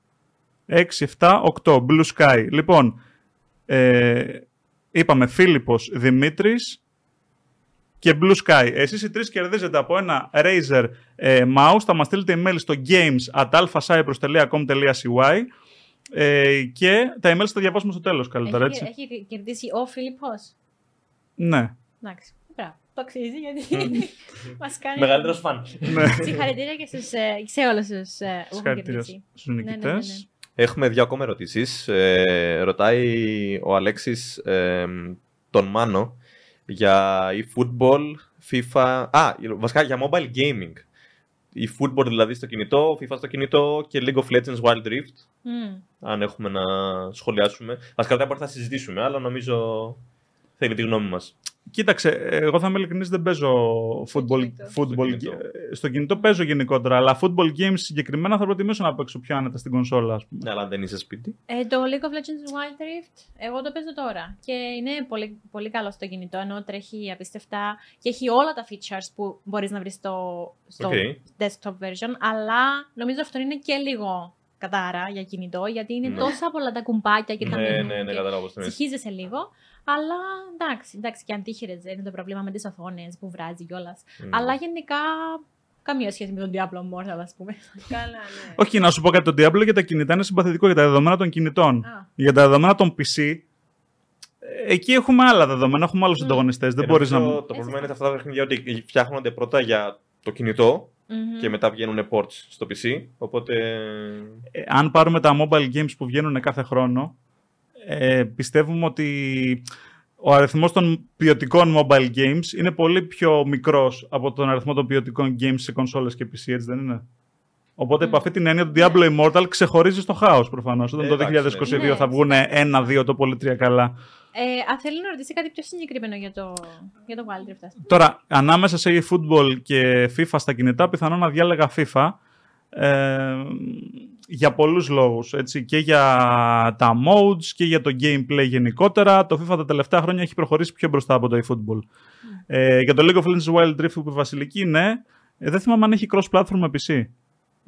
6, 7, 8. Blue Sky. Λοιπόν, ε, είπαμε Φίλιππος, Δημήτρης και Blue Sky. Εσείς οι τρεις κερδίζετε από ένα Razer ε, mouse. Θα μας στείλετε email στο games at alphacyprus.com.cy ε, και τα email θα τα διαβάσουμε στο τέλος καλύτερα, Έχει, έτσι. έχει κερδίσει ο Φίλιππος. Ναι. Εντάξει. Μπράβο. Το αξίζει γιατί μας κάνει. Μεγαλύτερος φαν. ναι. Συγχαρητήρια και στους, ε, σε όλους τους που έχουν Συγχαρητήρια κερδίσει. στους Ναι, ναι, ναι, νικητές. ναι. Έχουμε δύο ακόμα ερωτήσεις. Ε, ρωτάει ο Αλέξης τον Μάνο για e-football, FIFA. Α, βασικά για mobile gaming. Η football δηλαδή στο κινητό, FIFA στο κινητό και League of Legends Wild Rift. Μμ. Αν έχουμε να σχολιάσουμε. Βασικά δεν μπορεί να συζητήσουμε, αλλά νομίζω θέλει τη γνώμη μας. Κοίταξε, εγώ θα είμαι ειλικρινής, δεν παίζω football, κινητό. football. Στο κινητό. ε, Στο κινητό παίζω γενικότερα, αλλά football games συγκεκριμένα θα προτιμήσω να παίξω πιο άνετα στην κονσόλα, ας πούμε. Ναι, αλλά αν δεν είσαι σπίτι. Ε, το League of Legends Wild Rift, εγώ το παίζω τώρα. Και είναι πολύ, πολύ καλό στο κινητό, ενώ τρέχει απίστευτα και έχει όλα τα features που μπορείς να βρεις στο, στο OK. desktop version, αλλά νομίζω αυτό είναι και λίγο κατάρα για κινητό, γιατί είναι Ναι. τόσα πολλά τα κουμπάκια και τα Ναι, μενού ναι, ναι, και κατάλαβα πώς το εννοείς. ψυχίζεσαι λίγο. Αλλά εντάξει, εντάξει και αντίχειρες είναι το πρόβλημα με τις οθόνες που βράζει κιόλας. Μμ. Αλλά γενικά καμία σχέση με τον Diablo Immortal, ας πούμε. Καλά, ναι. Όχι, να σου πω κάτι, το Diablo για τα κινητά είναι συμπαθητικό για τα δεδομένα των κινητών. Α. Για τα δεδομένα των PC, ε, εκεί έχουμε άλλα δεδομένα, έχουμε άλλους Μμ. ανταγωνιστές. Δεν Ε, μπορείς να. νομίζω Το πρόβλημα είναι σε αυτά τα παιχνίδια ότι φτιάχνονται πρώτα για το κινητό Μμμ. και μετά βγαίνουν ports στο PC. Οπότε. Ε, αν πάρουμε τα mobile games που βγαίνουν κάθε χρόνο, ε, πιστεύουμε ότι ο αριθμός των ποιοτικών mobile games είναι πολύ πιο μικρός από τον αριθμό των ποιοτικών games σε κονσόλες και PC, έτσι δεν είναι; Οπότε, Μμ. από αυτή την έννοια, το Diablo Immortal ξεχωρίζει στο χάος προφανώς. Όταν Ε, το εντάξει, 2022 ναι. θα βγουν ένα-δύο, το πολύ τρία καλά. Ε, αν θέλει να ρωτήσει κάτι πιο συγκεκριμένο για το, για το Wild Rift, ας πούμε. Τώρα, ανάμεσα σε eFootball και FIFA στα κινητά, πιθανόν να διάλεγα FIFA. Ε, για πολλούς λόγους. Έτσι, και για τα modes και για το gameplay γενικότερα. Το FIFA τα τελευταία χρόνια έχει προχωρήσει πιο μπροστά από το eFootball. Ε, για το League of Legends Wild Rift που είπε η Βασιλική, ναι. Ε, δεν θυμάμαι αν έχει cross-platform με PC.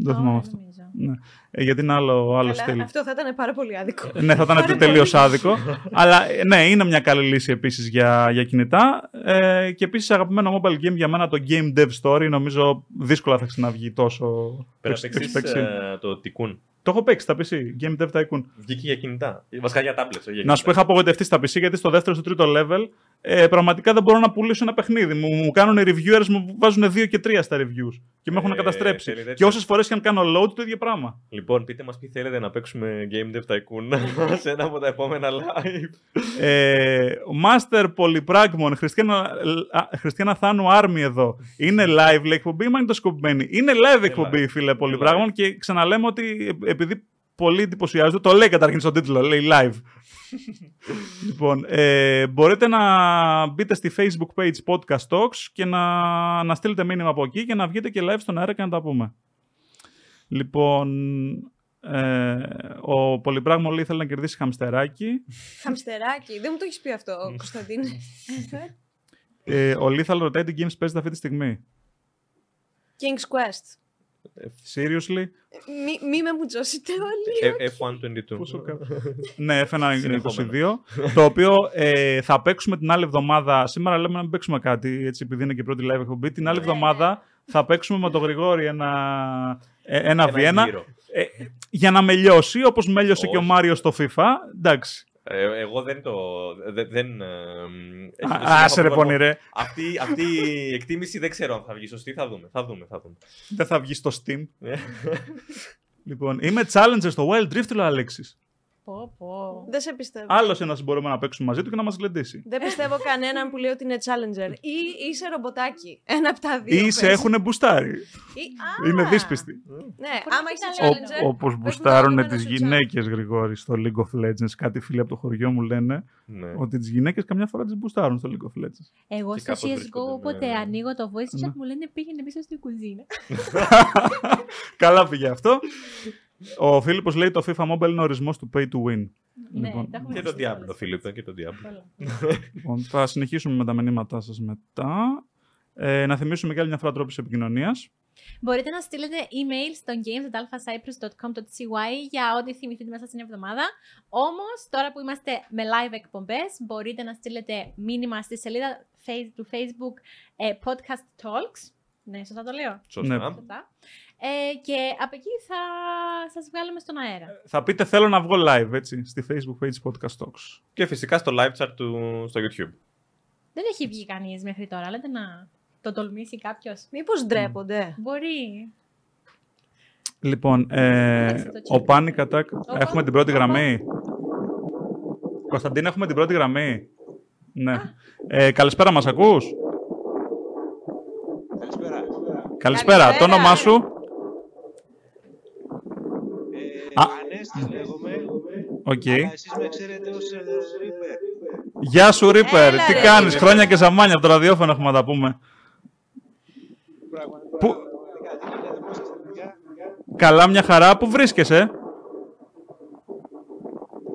Δεν Ω, θυμάμαι αυτό. νομίζω. Ναι. Ε, γιατί είναι άλλο, άλλο Καλά, στυλ. αυτό θα ήταν πάρα πολύ άδικο. Ναι, θα ήταν τελείως άδικο. Αλλά ε, ναι, είναι μια καλή λύση επίσης για, για κινητά. Ε, και επίσης αγαπημένο mobile game για μένα το Game Dev Story. Νομίζω δύσκολα θα ξαναβγεί τόσο. Πρέπει να Το έχεις παίξει παίξει; το Tikkun. Το έχω παίξει στα PC. Game Dev Tycoon. Βγήκε για κινητά. Βασικά για tablets. όχι για Να σου πω, είχα απογοητευτεί στα PC γιατί στο δεύτερο, στο τρίτο level ε, πραγματικά δεν μπορώ να πουλήσω ένα παιχνίδι. Μου, μου κάνουν οι reviewers, μου βάζουν δύο και τρία στα reviews. Και με έχουν Ε, καταστρέψει. θέλει τέτοιο. Και όσες φορές και αν κάνω load, το ίδιο πράγμα. Λοιπόν, πείτε μας τι θέλετε να παίξουμε Game Dev Tycoon σε ένα από τα επόμενα live. Ε, Master Πολυπράγμων, Χριστιανά, α, Χριστιανά Θάνου Άρμη εδώ. Είναι live λέει εκπομπή, ή είναι το σκοπημένη. Είναι live εκπομπή, live. φίλε Είναι Πολυπράγμων. Και ξαναλέμε ότι ε, επειδή πολλοί εντυπωσιάζονται, το λέει καταρχήν στον τίτλο, λέει live. λοιπόν, ε, μπορείτε να μπείτε στη Facebook page Podcast Talks και να, να στείλετε μήνυμα από εκεί και να βγείτε και live στον αέρα και να τα πούμε. Λοιπόν, ε, ο Πολυπράγμο λέει θέλει να κερδίσει χαμστεράκι. Χαμστεράκι. Δεν μου το έχεις πει αυτό, Κωνσταντίνε. Ε, ο Lethal ρωτάει τι games παίζετε αυτή τη στιγμή. King's Quest. Seriously; Μη, μη με μουτζώσετε όλοι. Ε, F122. Πόσο κα- ναι, F1 Συνεχόμενο. 22. το οποίο ε, θα παίξουμε την άλλη εβδομάδα. Σήμερα λέμε να μην παίξουμε κάτι, έτσι, επειδή είναι και η πρώτη live εκπομπή. Την άλλη Ναι, εβδομάδα θα παίξουμε με τον Γρηγόρη ένα, ε, ένα Ένα Βιέννα. γύρο. Ε, για να με λιώσει, όπως με λιώσε και ο Όχι. Μάριος στο FIFA. Εντάξει. Ε, εγώ δεν το. δε- δεν, ε, έχει- Α, έχει Άσε ρε ακόμα- πονηρέ. Αυτή, αυτή η εκτίμηση δεν ξέρω αν θα βγει σωστή. Θα δούμε. Θα δούμε, θα δούμε. Δεν θα βγει στο Steam. Ε, Λοιπόν, είμαι challenger στο Wild Rift, λέει ο Αλέξης. Πω, πω. Δεν σε πιστεύω. Άλλος ένας μπορούμε να παίξουμε μαζί του και να μας γλεντήσει. Δεν πιστεύω κανέναν που λέει ότι είναι challenger. Ή είσαι ρομποτάκι. Ένα από τα δύο. Ή σε πες. έχουν μπουστάρει. Ή- α, Είναι δύσπιστοι. Ναι, Πώς άμα είναι είσαι challenger. challenger. Όπως πες μου μπουστάρουν το τις κόμενο σου γυναίκε, Γρηγόρη, στο League of Legends. Κάτι φίλοι από το χωριό μου λένε ναι. ότι τις γυναίκες καμιά φορά τις μπουστάρουν στο League of Legends. Εγώ Και στο κάπως CSGO βρίσκονται, όποτε ναι. ανοίγω το voice chat Ναι. μου λένε πήγαινε πίσω στην κουζίνα. Καλά πήγε αυτό. Ο Φίλιππος λέει το FIFA Mobile είναι ορισμός του pay to win. Ναι, Λοιπόν. τα έχουμε Και τον ζήσει Diablo, όλες. Φίλιππε, και τον Diablo. Όλα. Λοιπόν, θα συνεχίσουμε με τα μηνύματά σας μετά. Ε, να θυμίσουμε και άλλη μια φορά τρόπους επικοινωνίας. Μπορείτε να στείλετε email στο games.alphacyprus.com.cy για ό,τι θυμηθείτε μέσα στην εβδομάδα. Όμως, τώρα που είμαστε με live εκπομπές, μπορείτε να στείλετε μήνυμα στη σελίδα face- του Facebook ε, Podcast Talks. Ναι, σωστά το λέω. Σωστά. Ναι. Σωστά. Ε, και από εκεί θα σας βγάλουμε στον αέρα. Θα πείτε θέλω να βγω live, έτσι, στη Facebook page Podcast Talks. Και φυσικά στο live chat του στο YouTube. Δεν έχει βγει κανείς μέχρι τώρα, λέτε να το τολμήσει κάποιος. Μήπως ντρέπονται; Μπορεί. Λοιπόν, ε, Κοίταξε το ο chat. Panic Attack, Όπα. έχουμε την πρώτη Όπα. γραμμή; Κωνσταντίνα, έχουμε την πρώτη γραμμή; Ναι. Ε, καλησπέρα, μας ακούς; Καλησπέρα. Καλησπέρα, το Καλησπέρα. όνομά σου; Ε, Α. Ανέστης λέγομαι, Οκ. αλλά εσείς με ξέρετε ως ε, Reaper. Γεια σου, Reaper. Έλα, Τι ρε, κάνεις, Reaper. χρόνια και ζαμάνια από το ραδιόφωνο έχουμε να τα πούμε. Πραγματικά, Πού- πραγματικά, τι γίνεται, πώς είστε, παιδιά. Καλά, μια χαρά. Πού βρίσκεσαι?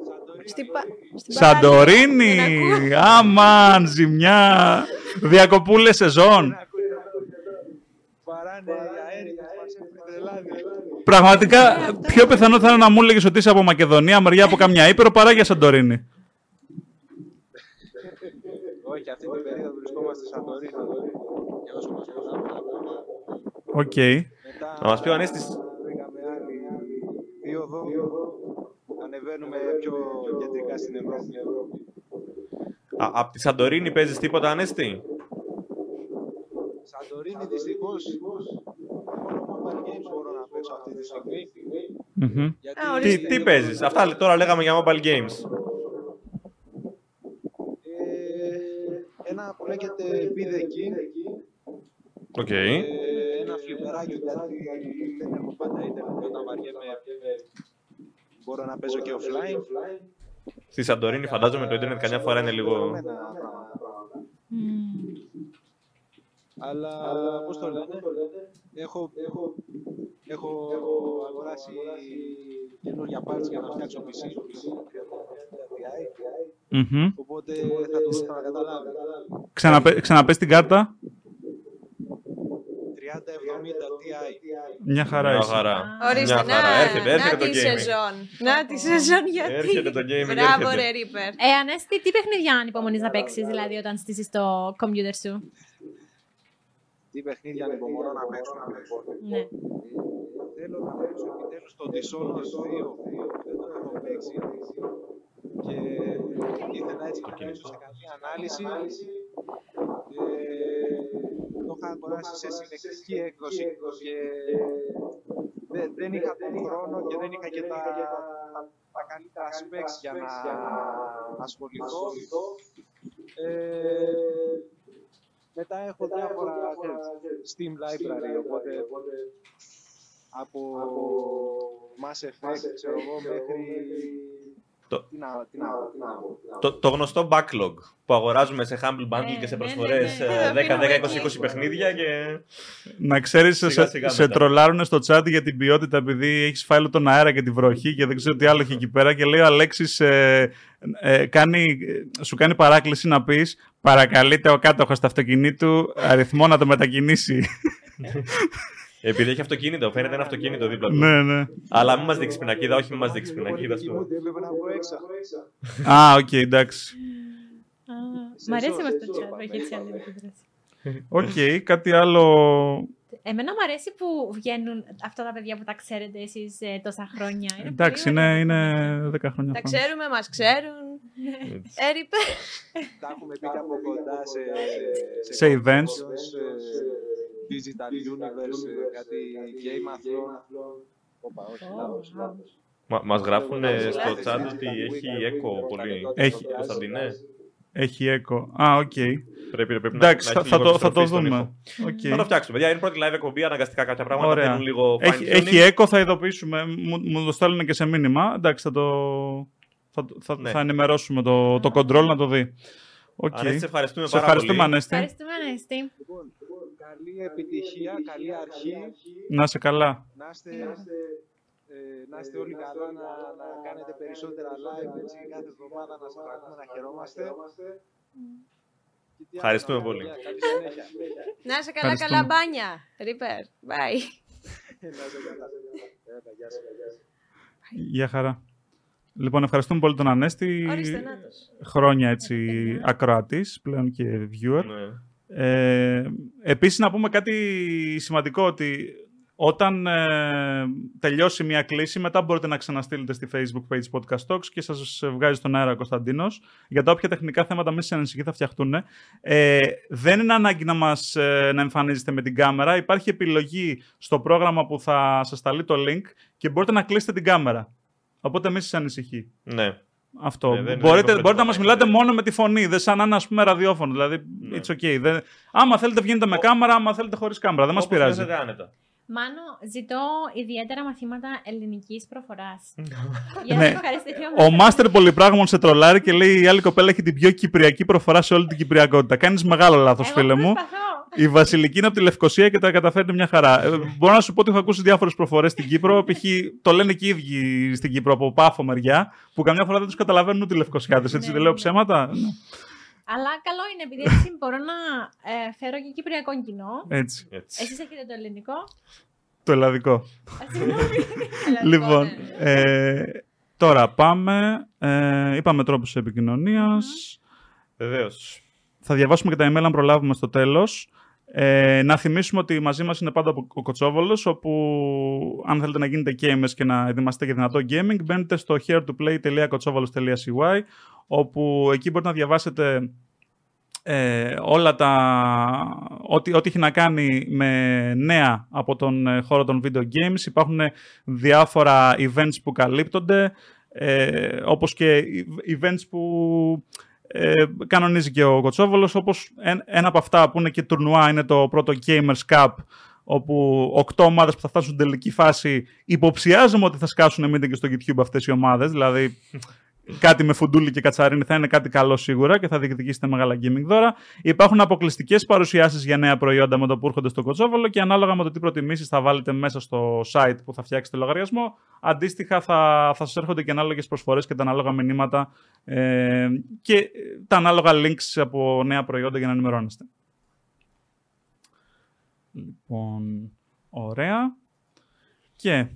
Σαντορίνη. Στη πα- στην Σαντορίνη. παραλία. Δεν ακούω. Άμαν, ζημιά. Διακοπούλε σεζόν. Να ακούτε, Βαράνε οι αέριδες, μας έχουν τρελάνει. Πραγματικά, πιο πιθανό θα είναι να μου έλεγες ότι είσαι από Μακεδονία, μεριά από καμιά Ήπειρο, παρά για Σαντορίνη. Όχι, αυτή την περίοδο βρισκόμαστε στη Σαντορίνη. Για όσο μας προλάβουμε να πούμε. Οκ. Μετά Να μας πει ο Ανέστης. βρήκαμε άλλη δίωδο. Ανεβαίνουμε πιο κεντρικά στην Ευρώπη. Α, απ' τη Σαντορίνη παίζεις τίποτα, Ανέστη; Σαντορίνη δυστυχώς μόνο mobile games μπορώ να παίξω αυτή τη στιγμή. Μμμ. Γιατί Α, Τι, ορίστε. τι παίζεις; Αυτά τώρα λέγαμε για mobile games. Ε, ένα που λέγεται Be The King. OK. Ε, ένα φλιπεράκι γιατί δεν έχω πάντα ίντερνετ όταν βαριέμαι. Μπορώ να παίζω και offline. Στη Σαντορίνη φαντάζομαι το ίντερνετ καμιά φορά είναι λίγο... Δεδομένα πράγματα. Μμμ. Αλλά πώς το λένε, έχω, έχω, έχω αγοράσει καινούργια parts για να φτιάξω PC. Μμμ. Οπότε θα το δώσω να καταλάβει. Ξαναπε- Ξαναπες την κάρτα. 3070 Ti. Μια χαρά Μια είσαι. χαρά. Ορίστε, Μια να, χαρά. Έρχεται, να έρχεται το τη gaming. σεζόν. Να τη σεζόν γιατί; Έρχεται το gaming, Μπράβο έρχεται. ρε Ρίπερ. Ε, Ανέστη, τι παιχνίδια ανυπομονείς να παίξεις, δηλαδή, όταν στήσεις το κομπιούτερ σου; Τι παιχνίδια ανυπομονώ να παίξω. Ναι. Θέλω να παίξω επιτέλους το Dishonored 2. Δεν το έχω παίξει. Και ήθελα έτσι να παίξω σε καλή ανάλυση. Ε, το είχα αγοράσει σε συνεχιστική έκδοση και δεν, δεν είχα τον χρόνο και δεν είχα και τα, τα καλύτερα specs για να ασχοληθώ. Ε, μετά έχω διάφορα ξέρεις, Steam Library, οπότε από Mass Effect, ξέρω εγώ, μέχρι... Το- Τι να, τι να, τι να πω. Το, το γνωστό backlog που αγοράζουμε σε Humble Bundle Ναι, και σε ναι, προσφορές ναι, ναι. ε, Το αφήνουμε 10, 10, 20, 20 εκεί. παιχνίδια και... Να ξέρεις, Σιγά σε, σιγά σε μετά. τρολάρουν στο chat για την ποιότητα επειδή έχεις φάει τον αέρα και τη βροχή και δεν ξέρω τι άλλο έχει εκεί πέρα και λέει ο Αλέξης ε, ε, κάνει, ε, σου κάνει παράκληση να πεις παρακαλείται ο κάτοχος του αυτοκινήτου αριθμό να το μετακινήσει. Επειδή έχει αυτοκίνητο, φαίνεται ένα αυτοκίνητο δίπλα του. Ναι, ναι. Αλλά μην μας δείξει πινακίδα, όχι μην μας δείξει πινακίδα. Πολιτική στο- μου έπρεπε να βγω έξω. Α, οκ, εντάξει. Α, Μ' αρέσει όμως το chat που έχει έτσι άλλη επίδραση. Οκ, κάτι άλλο. Εμένα μου αρέσει που βγαίνουν αυτά τα παιδιά που τα ξέρετε εσείς ε, τόσα χρόνια. Είναι Εντάξει, πολύ είναι, ωραία. είναι 10 χρόνια. Τα fans. ξέρουμε, μας ξέρουν. Ε, Ε, ρίπε. Τα έχουμε πει και από κοντά σε, Σε events. Ε, Digital Universe, ε, κάτι Game of Thrones. Όπα, όχι, λάθος, λάθος. Μα μας γράφουν ε, στο Λάθος, chat λάθος. ότι έχει echo πολύ. Έχει. Κωνσταντινέ. Έχει echo. Α, οκ. Πρέπει, πρέπει Εντάξει, να, θα, να έχει θα λίγο το, θα το επιστροφή στον δούμε. ήχο. Οκ. Θα το φτιάξουμε. Παιδιά, είναι πρώτη live εκπομπή. Αναγκαστικά κάποια πράγματα Ωραία. θέλουν λίγο Έχει, fine έχει tuning. echo, θα ειδοποιήσουμε. Μου, μου το στέλνουν και σε μήνυμα. Εντάξει, θα το. Θα, το- θα, Ναι. θα ενημερώσουμε το, το control να το δει. Οκ. Ανέστη, σε ευχαριστούμε Σε πάρα ευχαριστούμε, πολύ. Ανέστη. Ευχαριστούμε, Ανέστη. Λοιπόν, καλή επιτυχία, καλή αρχή. Να είσαι καλά. Να είστε, ε, να είστε όλοι καλά, να, να κάνετε περισσότερα live έτσι, κάθε εβδομάδα να σας ακούμε, να χαιρόμαστε. Και τι άλλο Ευχαριστούμε να πω, πολύ. παιδιά, Καλή συνέχεια. Να είσαι καλά, Ευχαριστούμε. καλά μπάνια. Ριπέρ. Bye. Να είστε καλά. Έλα, γεια σας. Γεια χαρά. Λοιπόν, ευχαριστούμε πολύ τον Ανέστη. Ορίστε, νάτος. Χρόνια έτσι ακροατής, πλέον και viewer. Ναι. Ε, επίσης να πούμε κάτι σημαντικό ότι όταν ε, τελειώσει μια κλίση μετά μπορείτε να ξαναστείλετε στη facebook page podcast talks και σας βγάζει στον αέρα ο Κωνσταντίνος για τα όποια τεχνικά θέματα μην σε ανησυχεί θα φτιαχτούν. Ε, δεν είναι ανάγκη να μας ε, να εμφανίζετε με την κάμερα. Υπάρχει επιλογή στο πρόγραμμα που θα σας σταλεί το link και μπορείτε να κλείσετε την κάμερα. Οπότε μην σας ανησυχεί. ναι. Αυτό. Ναι, δεν- μπορείτε, δεν μπορείτε να μας το μιλάτε έχετε. μόνο με τη φωνή, δεν σαν να είναι ας πούμε ραδιόφωνο. Δηλαδή, Ναι. it's okay. Δεν... Άμα θέλετε βγαίνετε με κάμερα, άμα θέλετε χωρίς κάμερα. Δεν μας Όπως πειράζει. νιώθετε άνετα. Μάνο, ζητώ ιδιαίτερα μαθήματα ελληνικής προφοράς. Για να Ναι. σε ευχαριστήσω. Ο Μάστερ Πολυπράγμων σε τρολάρει και λέει η άλλη κοπέλα έχει την πιο κυπριακή προφορά σε όλη την κυπριακότητα. Κάνεις μεγάλο λάθος, Εγώ φίλε μου. Προσπαθώ. Η Βασιλική είναι από τη Λευκοσία και τα καταφέρνει μια χαρά. Ε, μπορώ να σου πω ότι έχω ακούσει διάφορες προφορές στην Κύπρο. Π.χ. το λένε και οι ίδιοι στην Κύπρο από πάφο μεριά, που καμιά φορά δεν τους καταλαβαίνουν ούτε οι Λευκοσιάδες. Έτσι Ναι, δεν λέω ναι. ψέματα. Αλλά καλό είναι, επειδή έτσι μπορώ να ε, φέρω και κυπριακό κοινό. Έτσι. Έτσι. Εσείς έχετε το ελληνικό; Το ελλαδικό. Α, Συγγνώμη. Ελληνικό, Λοιπόν, ναι. ε, τώρα πάμε. Ε, είπαμε τρόπους επικοινωνίας. Βεβαίως. Θα διαβάσουμε και τα email αν προλάβουμε στο τέλος. Ε, να θυμίσουμε ότι μαζί μας είναι πάντα ο Κοτσόβολος, όπου αν θέλετε να γίνετε gamers και να ετοιμαστείτε για δυνατό gaming, μπαίνετε στο heretoplay.kotsovolos.cy, όπου εκεί μπορείτε να διαβάσετε ε, όλα τα... Ό,τι, ό,τι έχει να κάνει με νέα από τον ε, χώρο των video games. Υπάρχουν διάφορα events που καλύπτονται, ε, όπως και events που ε, κανονίζει και ο Κοτσόβολος, όπως εν- ένα από αυτά που είναι και τουρνουά είναι το πρώτο Gamers Cup, όπου οκτώ ομάδες που θα φτάσουν στην τελική φάση υποψιάζομαι ότι θα σκάσουν meeting και στο YouTube αυτές οι ομάδες, δηλαδή κάτι με φουντούλι και κατσαρίνη θα είναι κάτι καλό σίγουρα και θα διεκδικήσετε μεγάλα gaming δώρα. Υπάρχουν αποκλειστικές παρουσιάσεις για νέα προϊόντα με το που έρχονται στο Κοτσόβολο και ανάλογα με το τι προτιμήσεις θα βάλετε μέσα στο site που θα φτιάξετε λογαριασμό. Αντίστοιχα θα, θα σας έρχονται και ανάλογες προσφορές και τα ανάλογα μηνύματα ε, και τα ανάλογα links από νέα προϊόντα για να ενημερώνεστε. Λοιπόν, ωραία. Και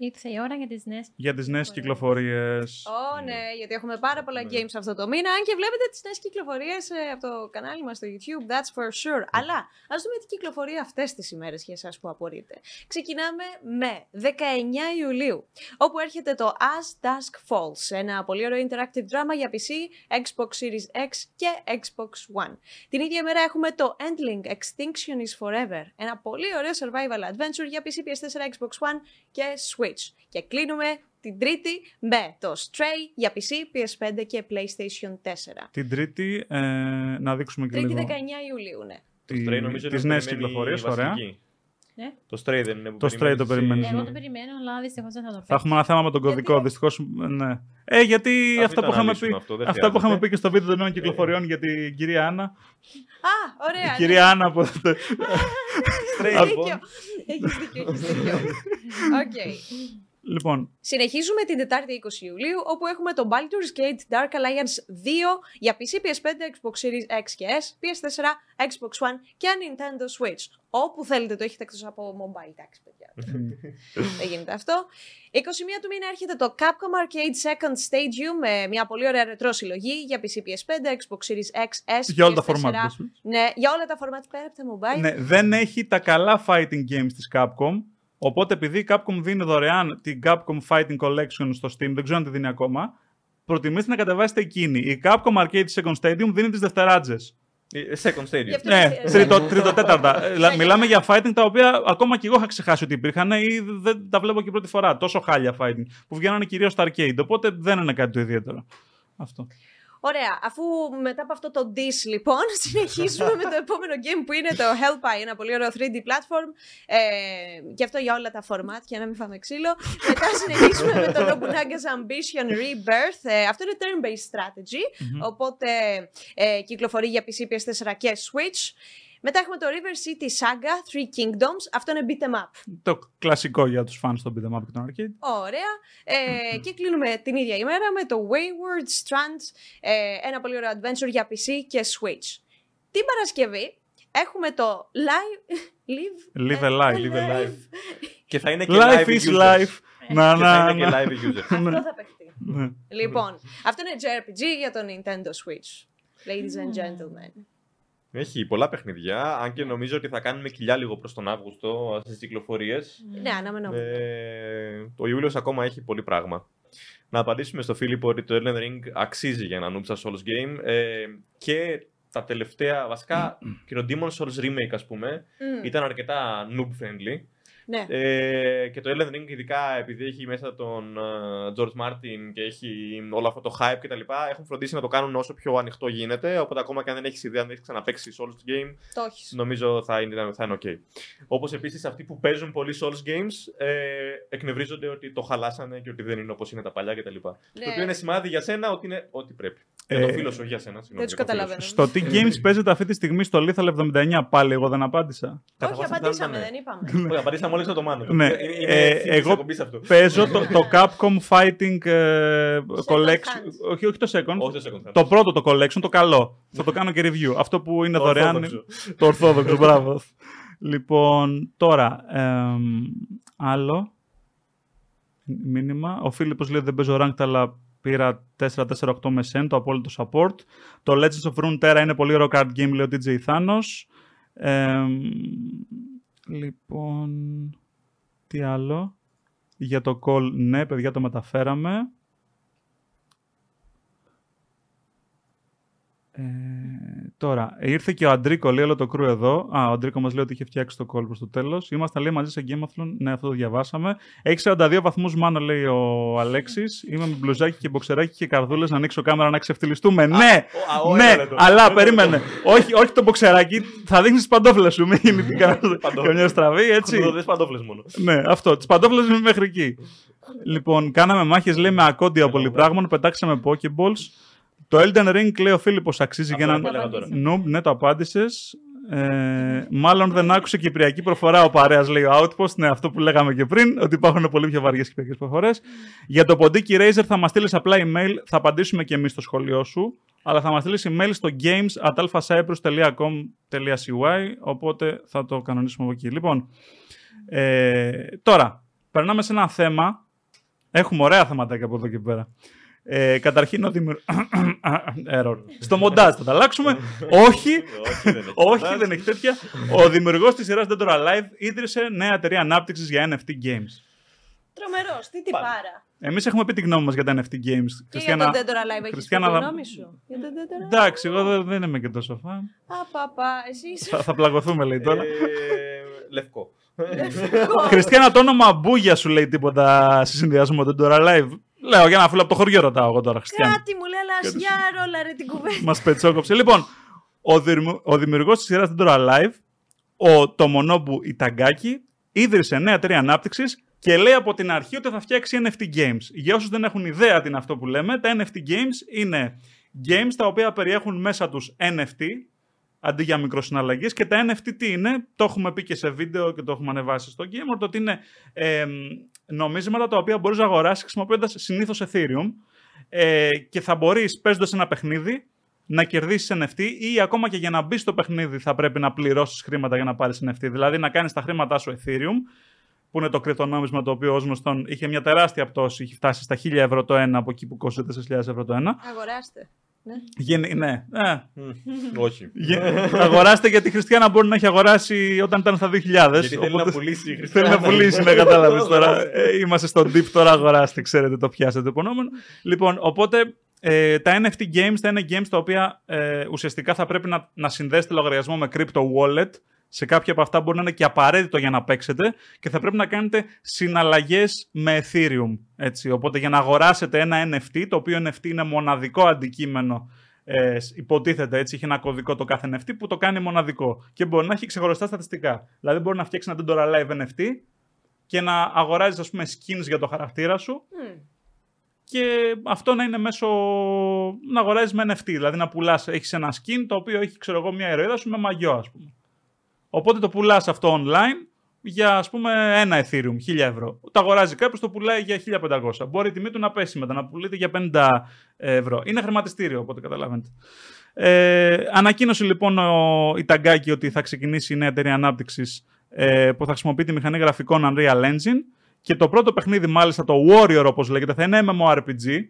Ήρθε η ώρα για τις νέες για τις νέες κυκλοφορίες. Ω, ναι, γιατί έχουμε πάρα πολλά games αυτό το μήνα. Αν και βλέπετε τις νέες κυκλοφορίες από το κανάλι μας στο YouTube, that's for sure. Αλλά ας δούμε τι κυκλοφορεί αυτές τις ημέρες για εσάς που απορείτε. Ξεκινάμε με 19 Ιουλίου, όπου έρχεται το As Dusk Falls, ένα πολύ ωραίο interactive drama για PC, Xbox Series X και Xbox One. Την ίδια ημέρα έχουμε το Endling Extinction is Forever, ένα πολύ ωραίο survival adventure για PC, PS4, Xbox One και Switch. Και κλείνουμε την τρίτη με το Stray για PC, PS5 και PlayStation 4. Την Τρίτη, ε, να δείξουμε και Τρίτη λίγο 19 Ιουλίου, ναι. Το Stray νομίζω τις είναι νέες που περιμένει κυκλοφορίες, η ωραία. Βασιλική. Ναι. Το Stray δεν είναι που Το Stray το περιμένεις, εσύ. Εγώ ναι. το περιμένω, αλλά δυστυχώς δεν θα το Θα φέρω. έχουμε ένα θέμα με τον κωδικό, Γιατί; δυστυχώς, ναι. Ε, γιατί Ας αυτά μην που, το είχαμε αναλύσουμε πει, αυτό, δεν αυτά που είχαμε χρειάζεται. πει και στο βίντεο των νέων κυκλοφοριών για την κυρία Άννα. Α, ωραία. Η ναι. κυρία Άννα από... Stray, Έχεις λοιπόν. δίκιο. Έχεις δίκιο, έχεις δίκιο. Οκ. Λοιπόν, Συνεχίζουμε την Τετάρτη 20 Ιουλίου, όπου έχουμε το Baldur's Gate Dark Alliance 2 για PC, PS5, Xbox Series X και S, PS4, Xbox One και Nintendo Switch. Όπου θέλετε το έχετε εκτός από mobile, εντάξει παιδιά. Δεν γίνεται αυτό. 21 του μήνα έρχεται το Capcom Arcade Second Stadium με μια πολύ ωραία ρετρό συλλογή για PC, PS5, Xbox Series X, S, για όλα τα PS4. φορμάτ. Ναι, για όλα τα φορμάτ πέρα από τα mobile. Ναι, δεν έχει τα καλά fighting games της Capcom. Οπότε επειδή η Capcom δίνει δωρεάν την Capcom Fighting Collection στο Steam, δεν ξέρω αν τη δίνει ακόμα, προτιμήστε να κατεβάσετε εκείνη. Η Capcom Arcade Second Stadium δίνει τις δευτεράτζες. Ε, Second Γι' Stadium. αυτό- Ναι, ε, τρίτο, ναι. τρίτο τέταρτα. Ε, δηλαδή, Ναι, Μιλάμε ναι. για fighting τα οποία ακόμα και εγώ είχα ξεχάσει ότι υπήρχαν ή δεν τα βλέπω και πρώτη φορά. Τόσο χάλια fighting που βγαίνανε κυρίως στα arcade. Οπότε δεν είναι κάτι το ιδιαίτερο. Αυτό. Ωραία. Αφού μετά από αυτό το diss, λοιπόν, συνεχίζουμε με το επόμενο game που είναι το Hellpie, ένα πολύ ωραίο 3D platform. Ε, και αυτό για όλα τα format, για να μην φάμε ξύλο. μετά συνεχίζουμε με το Nobunaga's Ambition Rebirth. Ε, αυτό είναι turn-based strategy, οπότε ε, κυκλοφορεί για PC, PS4 και Switch. Μετά έχουμε το River City Saga Three Kingdoms. Αυτό είναι beat 'em up. Το κλασικό για τους fans των beat'em up και των arcade. Ωραία. Ε, και κλείνουμε την ίδια ημέρα με το Wayward Strand, ε, ένα πολύ ωραίο adventure για PC και Switch. Την Παρασκευή έχουμε το Live... Live, Live a life. Live a life. Και θα είναι και Life live is users. life. Να, Και θα να, είναι και να. live users. Αυτό θα παιχτεί. Ναι. λοιπόν, αυτό είναι JRPG για το Nintendo Switch. Ladies and gentlemen. Έχει πολλά παιχνιδιά, αν και νομίζω ότι θα κάνουμε κοιλιά λίγο προς τον Αύγουστο στις κυκλοφορίες. Ναι, αναμενόμενο. Ε, ο Ιούλιος ακόμα έχει πολύ πράγμα. Να απαντήσουμε στο Φίλιππο ότι το Elden Ring αξίζει για ένα noob στα Souls game ε, και τα τελευταία, βασικά και το Demon Souls Remake ας πούμε, Μμ, ήταν αρκετά noob friendly. Ναι. Ε, και το Elden Ring, ειδικά επειδή έχει μέσα τον ε, George Martin και έχει όλο αυτό το hype κτλ., έχουν φροντίσει να το κάνουν όσο πιο ανοιχτό γίνεται. Οπότε, ακόμα και αν δεν έχεις ιδέα, αν δεν έχεις ξαναπέξει Souls game, Το έχεις. νομίζω θα είναι, θα είναι ok. Όπως επίσης αυτοί που παίζουν πολύ Souls games ε, εκνευρίζονται ότι το χαλάσανε και ότι δεν είναι όπως είναι τα παλιά κτλ. Το Ναι. οποίο είναι σημάδι για σένα ότι είναι ό,τι πρέπει. Για Ε, το φίλο σου, όχι για σένα. συγγνώμη, τους για το φίλο καταλαβαίνω. σου. Στο τι games παίζετε αυτή τη στιγμή στο Lethal 79 πάλι εγώ δεν απάντησα. Κατά Όχι, βάση αυτά απαντήσαμε, ήταν, δεν ναι. είπαμε. Όχι, απαντήσαμε όλοι στο μάνο. Ναι, Είναι, είναι ε, ευθύνη της εγώ- εκπομπής αυτό. Παίζω το, το Capcom Fighting ε, Collection. hand. Όχι, όχι το second. Όχι το second hand. Το πρώτο το collection, το καλό. Θα το κάνω και review. Αυτό που είναι Το δωρεάν. ορθόδοξο. Το ορθόδοξο, μπράβο. Λοιπόν, τώρα, εμ, άλλο μήνυμα. Ο Φίλιππος λέει δεν παίζω ranked, αλλά πήρα 4-4-8 με Sen, το απόλυτο support. Το Legends of Runeterra είναι πολύ ωραίο card game, λέει ο DJ Thanos. Εμ, λοιπόν, τι άλλο; Για το call, ναι, παιδιά, το μεταφέραμε. Ε, τώρα, ήρθε και ο Αντρίκο, λέει όλο το κρού εδώ. Α, ο Αντρίκο μας λέει ότι είχε φτιάξει το call προ το τέλος. Ήμασταν λέει μαζί σε Gameathlon. Ναι, αυτό το διαβάσαμε. Έχει 42 βαθμούς μάνο, λέει ο Αλέξης. Είμαι με μπλουζάκι και μποξεράκι και καρδούλες να ανοίξω κάμερα να ξεφτυλιστούμε. ναι, ο, α, ναι, ένα λεπτό. αλλά Ένα περίμενε. λεπτό. όχι, όχι το μποξεράκι. Θα δείχνεις τι παντόφλες σου. Μην γίνει Παντόφλες. καμιά στραβή, έτσι. Χρονοδοτές παντόφλες μόνο. Ναι, αυτό. Τις παντόφλες είναι μέχρι εκεί. λοιπόν, κάναμε μάχες, λέει, με ακόντια πολυπράγμων, πετάξαμε Pokeballs. Το Elden Ring, λέει ο Φίλιππος, αξίζει Αυτό για είναι που έναν έλεγα τώρα. noob. Ναι, το απάντησες. Ε, μάλλον δεν άκουσε κυπριακή προφορά ο παρέας, λέει ο Outpost. Ναι, αυτό που λέγαμε και πριν, ότι υπάρχουν πολύ πιο βαριές κυπριακές προφορές. Για το ποντίκι Razer θα μας στείλεις απλά email, θα απαντήσουμε και εμείς στο σχολείο σου. Αλλά θα μας στείλεις email στο games.alphacyprus.com.cy. Οπότε θα το κανονίσουμε από εκεί. Λοιπόν, ε, τώρα, περνάμε σε ένα θέμα. Έχουμε ωραία θεματάκια από εδώ και πέρα. Ε, καταρχήν, ο δημιουργό. Error. Στο μοντάζ θα τα αλλάξουμε. Όχι, Όχι, δεν έχει. όχι, δεν έχει τέτοια. Ο δημιουργός της σειράς Dead or Alive ίδρυσε νέα εταιρεία ανάπτυξης για NFT games. Τρομερός, τι τι Πάμε. πάρα. Εμείς έχουμε πει τη γνώμη μας για τα NFT games. Και για τον Dead or Alive έχεις Χριστιανά, πει τη θα- γνώμη σου; Για τον Dead or Alive. Εντάξει, εγώ δεν, δεν είμαι και τόσο φαν. Α, πα, πα, εσύ είσαι. θα, θα πλαγωθούμε, λέει τώρα. Ε, Λευκό. Χριστιανά, το όνομα Μπούγια σου λέει τίποτα σε συνδυασμό με τον Dead or Alive. Λέω για ένα φίλο από το χωριό ρωτάω εγώ τώρα, Χριστιανά. Κάτι μου λέει, αλλά ας για ρόλα ρε την κουβέντα. Μας πετσόκοψε. Λοιπόν, ο, δημιου- ο δημιουργός της σειράς Dead or Alive, ο Τομονόμπου Ιταγκάκη, ίδρυσε νέα εταιρεία ανάπτυξης και λέει από την αρχή ότι θα φτιάξει NFT games. Για όσους δεν έχουν ιδέα τι είναι αυτό που λέμε, τα NFT games είναι games τα οποία περιέχουν μέσα τους NFT αντί για μικροσυναλλαγές και τα NFT τι είναι, το έχουμε πει και σε βίντεο και το έχουμε ανεβάσει στο Gamer, το ότι είναι εμ, νομίσματα τα οποία μπορείς να αγοράσεις χρησιμοποιώντας συνήθως Ethereum ε, και θα μπορείς παίζοντας ένα παιχνίδι να κερδίσεις NFT ή ακόμα και για να μπεις στο παιχνίδι θα πρέπει να πληρώσεις χρήματα για να πάρεις NFT. Δηλαδή να κάνεις τα χρήματά σου Ethereum, που είναι το κρυπτονόμισμα το οποίο ω γνωστόν είχε μια τεράστια πτώση, είχε φτάσει στα 1000 ευρώ το ένα από εκεί που κόστησε 4.000 ευρώ το ένα. Αγοράστε. Ναι. Γενι- ναι, ε, Μμ, Όχι. γε- αγοράστε γιατί η Χριστιανά μπορεί να έχει αγοράσει όταν ήταν στα 2000. Γιατί θέλει οπότε- να πουλήσει η Θέλει Χριστιανά. να πουλήσει, ναι, κατάλαβες τώρα. Ε, είμαστε στο deep τώρα, αγοράστε, ξέρετε, το πιάσετε το υπονοούμενο. Λοιπόν, οπότε ε, τα NFT games θα είναι games τα οποία ε, ουσιαστικά θα πρέπει να, να συνδέσετε λογαριασμό με crypto wallet. Σε κάποια από αυτά μπορεί να είναι και απαραίτητο για να παίξετε και θα πρέπει να κάνετε συναλλαγές με Ethereum. Έτσι. Οπότε για να αγοράσετε ένα NFT, το οποίο NFT είναι μοναδικό αντικείμενο ε, υποτίθεται έτσι, έχει ένα κωδικό το κάθε NFT που το κάνει μοναδικό και μπορεί να έχει ξεχωριστά στατιστικά. Δηλαδή μπορεί να φτιάξει ένα Dendora Live NFT και να αγοράζεις ας πούμε skins για το χαρακτήρα σου Μμ. Και αυτό να είναι μέσω να αγοράζεις με NFT. Δηλαδή να πουλάς, έχεις ένα skin το οποίο έχει ξέρω εγώ μια ηρωίδα σου με μαγιό ας πούμε. Οπότε το πουλάς αυτό online για ας πούμε ένα Ethereum, 1000 ευρώ. Το αγοράζει κάποιος, το πουλάει για 1500. Μπορεί η τιμή του να πέσει μετά, να πουλείται για 50 ευρώ. Είναι χρηματιστήριο, οπότε καταλαβαίνετε. Ε, ανακοίνωσε λοιπόν ο, η Ταγκάκη ότι θα ξεκινήσει η νέα εταιρεία ανάπτυξης ε, που θα χρησιμοποιεί τη μηχανή γραφικών Unreal Engine. Και το πρώτο παιχνίδι, μάλιστα το Warrior όπως λέγεται, θα είναι MMORPG.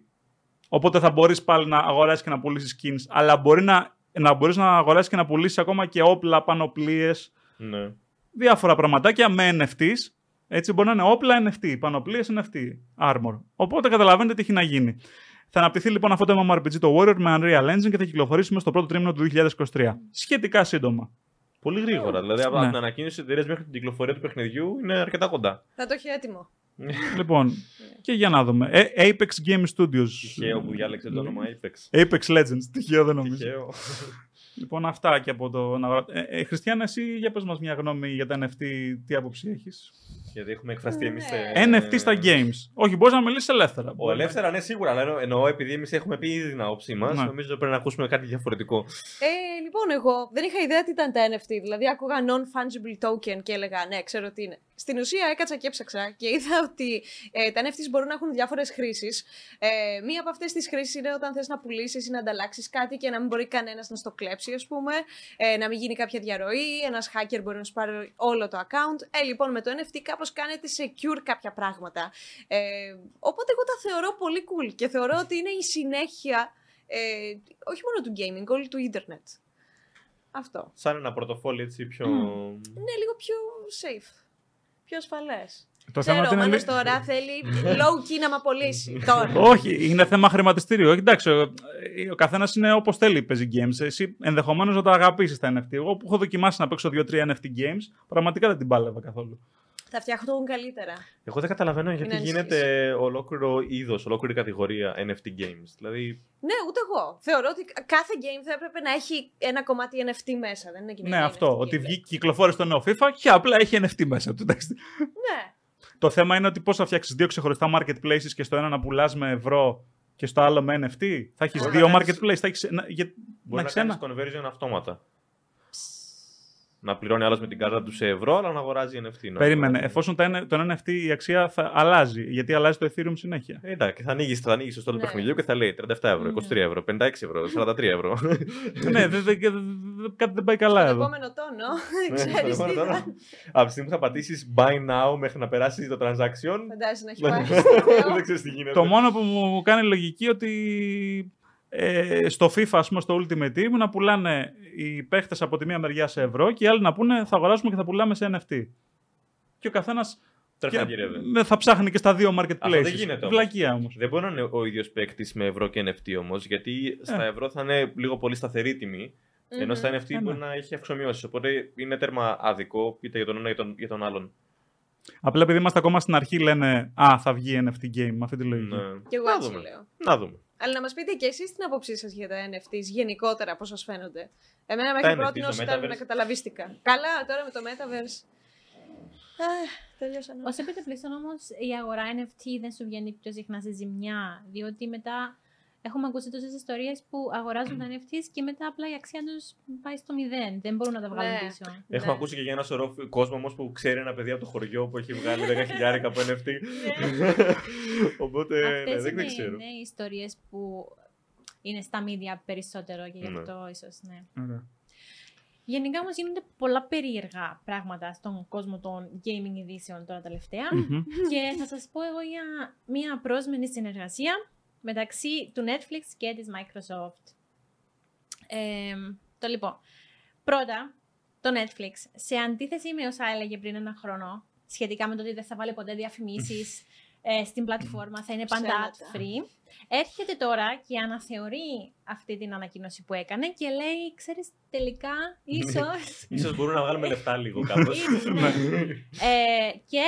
Οπότε θα μπορείς πάλι να αγοράσεις και να πουλήσεις skins, αλλά μπορεί να, να μπορείς να αγοράσεις και να πουλήσεις ακόμα και όπλα, πανοπλίε, Ναι. διάφορα πραγματάκια με NFTs. Έτσι μπορεί να είναι όπλα NFT, πανοπλίε NFT, armor. Οπότε καταλαβαίνετε τι έχει να γίνει. Θα αναπτυχθεί λοιπόν αυτό το MMORPG το Warrior με Unreal Engine και θα κυκλοφορήσει μέσα στο πρώτο τρίμηνο του 2023. Σχετικά σύντομα. Πολύ γρήγορα. Δηλαδή από Ναι. την ανακοίνωση της εταιρείας μέχρι την κυκλοφορία του παιχνιδιού είναι αρκετά κοντά. Θα το έχει έτοιμο. λοιπόν, και για να δούμε. Ε, Apex Game Studios. Τυχαίο που διάλεξε το όνομα Apex. Apex Legends. Τυχαίο δεν νομίζω. Τυχαίο. Λοιπόν, αυτά και από το. να- Ε, ε, Χριστιανά, εσύ για πες μας μια γνώμη για τα NFT, τι άποψη έχεις; Γιατί έχουμε εκφραστεί εμείς. Ναι. NFT στα games. Όχι, μπορείς να μιλήσεις ελεύθερα. Ο Μπορεί να- ελεύθερα, ναι, σίγουρα. Αλλά εννοώ- εννοώ επειδή εμείς έχουμε πει ήδη την άποψή μας, Ναι. νομίζω πρέπει να ακούσουμε κάτι διαφορετικό. Ε, λοιπόν, εγώ δεν είχα ιδέα τι ήταν τα NFT. Δηλαδή, άκουγα non-fungible token και έλεγα ναι, ξέρω τι είναι. Στην ουσία, έκατσα και έψαξα και είδα ότι ε, τα NFTs μπορούν να έχουν διάφορες χρήσεις. Ε, μία από αυτές τις χρήσεις είναι όταν θες να πουλήσεις ή να ανταλλάξεις κάτι και να μην μπορεί κανένας να στο κλέψει, ας πούμε. Ε, να μην γίνει κάποια διαρροή. Ένας hacker μπορεί να σου πάρει όλο το account. Ε, λοιπόν, με το NFT κάπως κάνετε secure κάποια πράγματα. Ε, οπότε, εγώ τα θεωρώ πολύ cool και θεωρώ ότι είναι η συνέχεια ε, όχι μόνο του gaming, όλου του ίντερνετ. Αυτό. Σαν ένα πορτοφόλι έτσι πιο. Είναι λίγο πιο safe. Πιο ασφαλές. Το Ξέρω, θέμα ο είναι Μάνος λι- τώρα θέλει low key να με απολύσει. τώρα. Όχι, είναι θέμα χρηματιστήριο. Όχι, εντάξει, ο, ο καθένας είναι όπως θέλει παίζει games. Εσύ ενδεχομένως να τα αγαπήσεις τα NFT. Εγώ που έχω δοκιμάσει να παίξω 2-3 NFT games, πραγματικά δεν την πάλευα καθόλου. Θα φτιαχτούν καλύτερα. Εγώ δεν καταλαβαίνω γιατί ανησυχείς. γίνεται ολόκληρο είδος, ολόκληρη κατηγορία NFT games. Δηλαδή, Ναι, ούτε εγώ. Θεωρώ ότι κάθε game θα έπρεπε να έχει ένα κομμάτι NFT μέσα. Δεν είναι κοινή Ναι, NFT αυτό. game. Ότι βγήκε, κυκλοφόρησε το νέο FIFA και απλά έχει NFT μέσα του. εντάξει. Ναι. Το θέμα είναι ότι πώς θα φτιάξεις δύο ξεχωριστά marketplaces και στο ένα να πουλάς με ευρώ και στο άλλο με NFT. Θα έχεις Μπορεί δύο να κάνεις- marketplaces. Θα έχεις, να, για, να μπορεί να έχεις ένα. κάνεις conversion αυτόματα. Να πληρώνει άλλος με την κάρτα του σε ευρώ, αλλά να αγοράζει NFT. να Περίμενε. αγοράζει. Εφόσον το ένα- το NFT η αξία θα αλλάζει. Γιατί αλλάζει το Ethereum συνέχεια. Ε, Εντάξει, θα ανοίγει θα ανοίγεις το στόλο του Ναι. παιχνιδιού και θα λέει 37 ευρώ, 23 ευρώ, 56 ευρώ, 43 ευρώ. ναι, δεν- δεν- δεν- κάτι δεν πάει καλά Στον εδώ. επόμενο τόνο. Ναι, Ξέρεις τι τώρα. θα. Από τη στιγμή που θα πατήσεις buy now μέχρι να περάσει το transaction. Φαντάζεσαι να έχει δεν πάει στο Θεό. ξέρει τι γίνεται. Το μόνο που μου κάνει λογική ότι ε, στο FIFA, ας πούμε, στο Ultimate Team, να πουλάνε οι παίχτες από τη μία μεριά σε ευρώ και οι άλλοι να πούνε θα αγοράσουμε και θα πουλάμε σε NFT. Και ο καθένας Τρέχει να γυρεύει. θα ψάχνει και στα δύο marketplaces. Αυτό δεν γίνεται όμως. Βλακεία όμως. Δεν μπορεί να είναι ο ίδιος παίκτης με ευρώ και NFT όμως, γιατί στα ευρώ θα είναι λίγο πολύ σταθερή τιμή, ενώ στα NFT Ε, μπορεί ναι. να έχει αυξομοιώσεις. Οπότε είναι τέρμα άδικο είτε για τον ένα είτε τον- για τον άλλον. Απλά επειδή είμαστε ακόμα στην αρχή, λένε Α, θα βγει NFT game με αυτή τη λογική. Ναι. Και εγώ Να έτσι δούμε. λέω. Να δούμε. Αλλά να μας πείτε και εσείς την άποψή σας για τα NFTs γενικότερα, πώς σας φαίνονται. Εμένα Τα μέχρι NFTs, πρώτη το ήταν Metaverse. να καταλαβίστηκα. Καλά, τώρα με το Metaverse. Αχ, τελειώσαν. Ω επιτοπλίστων όμως, η αγορά NFT δεν σου βγαίνει πιο συχνά σε ζημιά. Διότι μετά Έχουμε ακούσει τόσες ιστορίες που αγοράζουν τα NFTs και μετά απλά η αξία τους πάει στο μηδέν. Δεν μπορούν να τα βγάλουν Ναι. πίσω. Έχω Ναι. ακούσει και για ένα σωρό κόσμο όμως που ξέρει ένα παιδί από το χωριό που έχει βγάλει 10.000 από NFT. Οπότε ναι, Αυτές δεν, είναι, δεν ξέρω. είναι οι ιστορίες που είναι στα media περισσότερο και γι' Ναι. αυτό ίσως, ναι. Ωραία. Γενικά όμως γίνονται πολλά περίεργα πράγματα στον κόσμο των gaming ειδήσεων τώρα τελευταία Μμμ. και θα σας πω εγώ για μια πρόσμενη συνεργασία μεταξύ του Netflix και της Microsoft. Ε, το λοιπόν, πρώτα, το Netflix, σε αντίθεση με όσα έλεγε πριν ένα χρόνο, σχετικά με το ότι δεν θα βάλει ποτέ διαφημίσεις ε, στην πλατφόρμα, θα είναι πάντα Ψέματα. ad-free, έρχεται τώρα και αναθεωρεί αυτή την ανακοίνωση που έκανε και λέει, ξέρεις, τελικά, ίσως... Ίσως μπορούν να βγάλουμε λεφτά λίγο κάπως. Ίσως, ναι. ε, και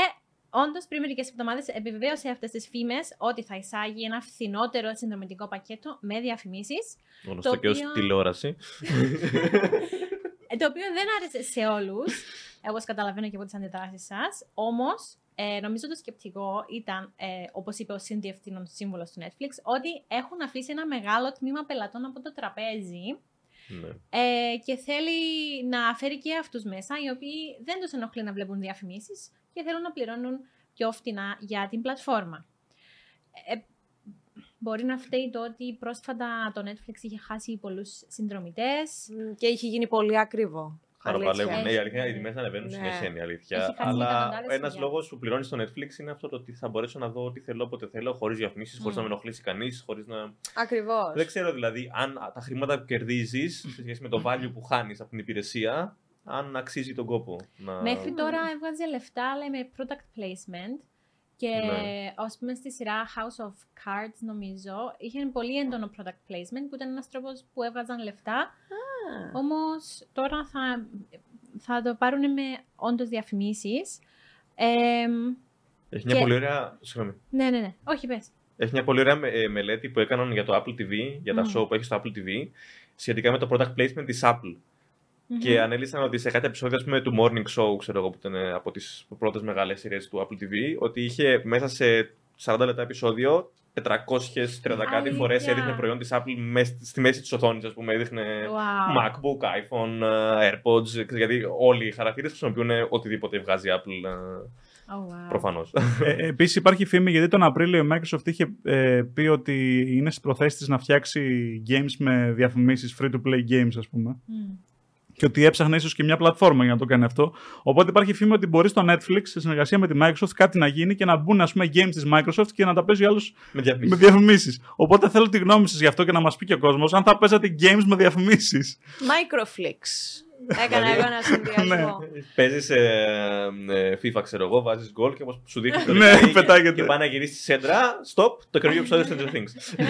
όντως πριν μερικές εβδομάδες επιβεβαίωσε αυτές τις φήμες ότι θα εισάγει ένα φθηνότερο συνδρομητικό πακέτο με διαφημίσεις. Γνωστό Το και ως οποίο- τηλεόραση. Ε, το οποίο δεν άρεσε σε όλους. Εγώ καταλαβαίνω και από τις αντιδράσεις σας. Όμως, ε, νομίζω το σκεπτικό ήταν, ε, όπως είπε ο συνδιευθύνων σύμβολος του Netflix, ότι έχουν αφήσει ένα μεγάλο τμήμα πελατών από το τραπέζι Ναι. ε, και θέλει να φέρει και αυτούς μέσα, οι οποίοι δεν τους ενοχλεί να βλέπουν διαφημίσεις και θέλουν να πληρώνουν πιο φτηνά για την πλατφόρμα. Ε, μπορεί να φταίει το ότι πρόσφατα το Netflix είχε χάσει πολλούς συνδρομητές. Μ, Και είχε γίνει πολύ ακριβό. Παραπαλεύουν. Αλήθεια. Ναι, η αλήθεια είναι οι τιμές ανεβαίνουν Ναι. συνέχεια είναι η αλήθεια. Έχει χάσει Αλλά εκατοντάδες ένας χιλιάδες. λόγος που πληρώνεις στο Netflix είναι αυτό το ότι θα μπορέσω να δω ό,τι θέλω όποτε θέλω, χωρίς διαφημίσεις, χωρίς Μμ. να με ενοχλήσει κανείς, χωρίς να. Ακριβώς. Δεν ξέρω δηλαδή αν τα χρήματα που κερδίζεις σε σχέση με το value που χάνεις από την υπηρεσία, αν αξίζει τον κόπο. Να... Μέχρι τώρα έβγαζε λεφτά, αλλά με product placement. Και Ναι. ας πούμε στη σειρά House of Cards νομίζω είχε πολύ έντονο product placement που ήταν ένας τρόπος που έβγαζαν λεφτά Όμως τώρα θα, θα το πάρουν με όντως διαφημίσεις. Εμ, Έχει μια και- πολύ ωραία. Συγγνώμη. ναι, ναι, ναι. Όχι, πες. Έχει μια πολύ ωραία με- ε, μελέτη που έκαναν για το Apple TV, για τα Μμμ. show που έχει στο Apple TV, σχετικά με το product placement της Apple. Και ανέλησαν ότι σε κάτι επεισόδιο ας πούμε, του Morning Show, ξέρω εγώ, που ήταν ε, από τις πρώτες μεγάλες σειρές του Apple TV, ότι είχε μέσα σε 40 λεπτά επεισόδιο 430 κάτι Αλήθεια. φορές έδειχνε προϊόν της Apple μες στη μέση της οθόνης, ας πούμε, έδειχνε Wow. MacBook, iPhone, ε, AirPods, ξέρεις, γιατί όλοι οι χαρακτήρες χρησιμοποιούν οτιδήποτε βγάζει η Apple, ε, Oh, wow. προφανώς. Ε, Επίσης υπάρχει φήμη γιατί τον Απρίλιο η Microsoft είχε ε, πει ότι είναι στις προθέσεις της να φτιάξει games με διαφημίσεις, free to play games, ας πούμε. Μμ. Και ότι έψαχνε ίσως και μια πλατφόρμα για να το κάνει αυτό. Οπότε υπάρχει φήμη ότι μπορεί στο Netflix σε συνεργασία με τη Microsoft κάτι να γίνει και να μπουν ας πούμε, games της Microsoft και να τα παίζει άλλου με με διαφημίσεις. διαφημίσει. Οπότε θέλω τη γνώμη σας γι' αυτό και να μας πει και ο κόσμος αν θα παίζατε games με διαφημίσεις. Microflix. Έκανα Δηλαδή- εγώ ένα συνδυασμό. Παίζεις ε, FIFA, ξέρω εγώ, βάζεις γκολ και όπως σου δείχνει το Ναι, replay πετάγεται. Και πάει να γυρίσεις στη σέντρα, stop, το καινούργιο επεισόδιο Stranger Things.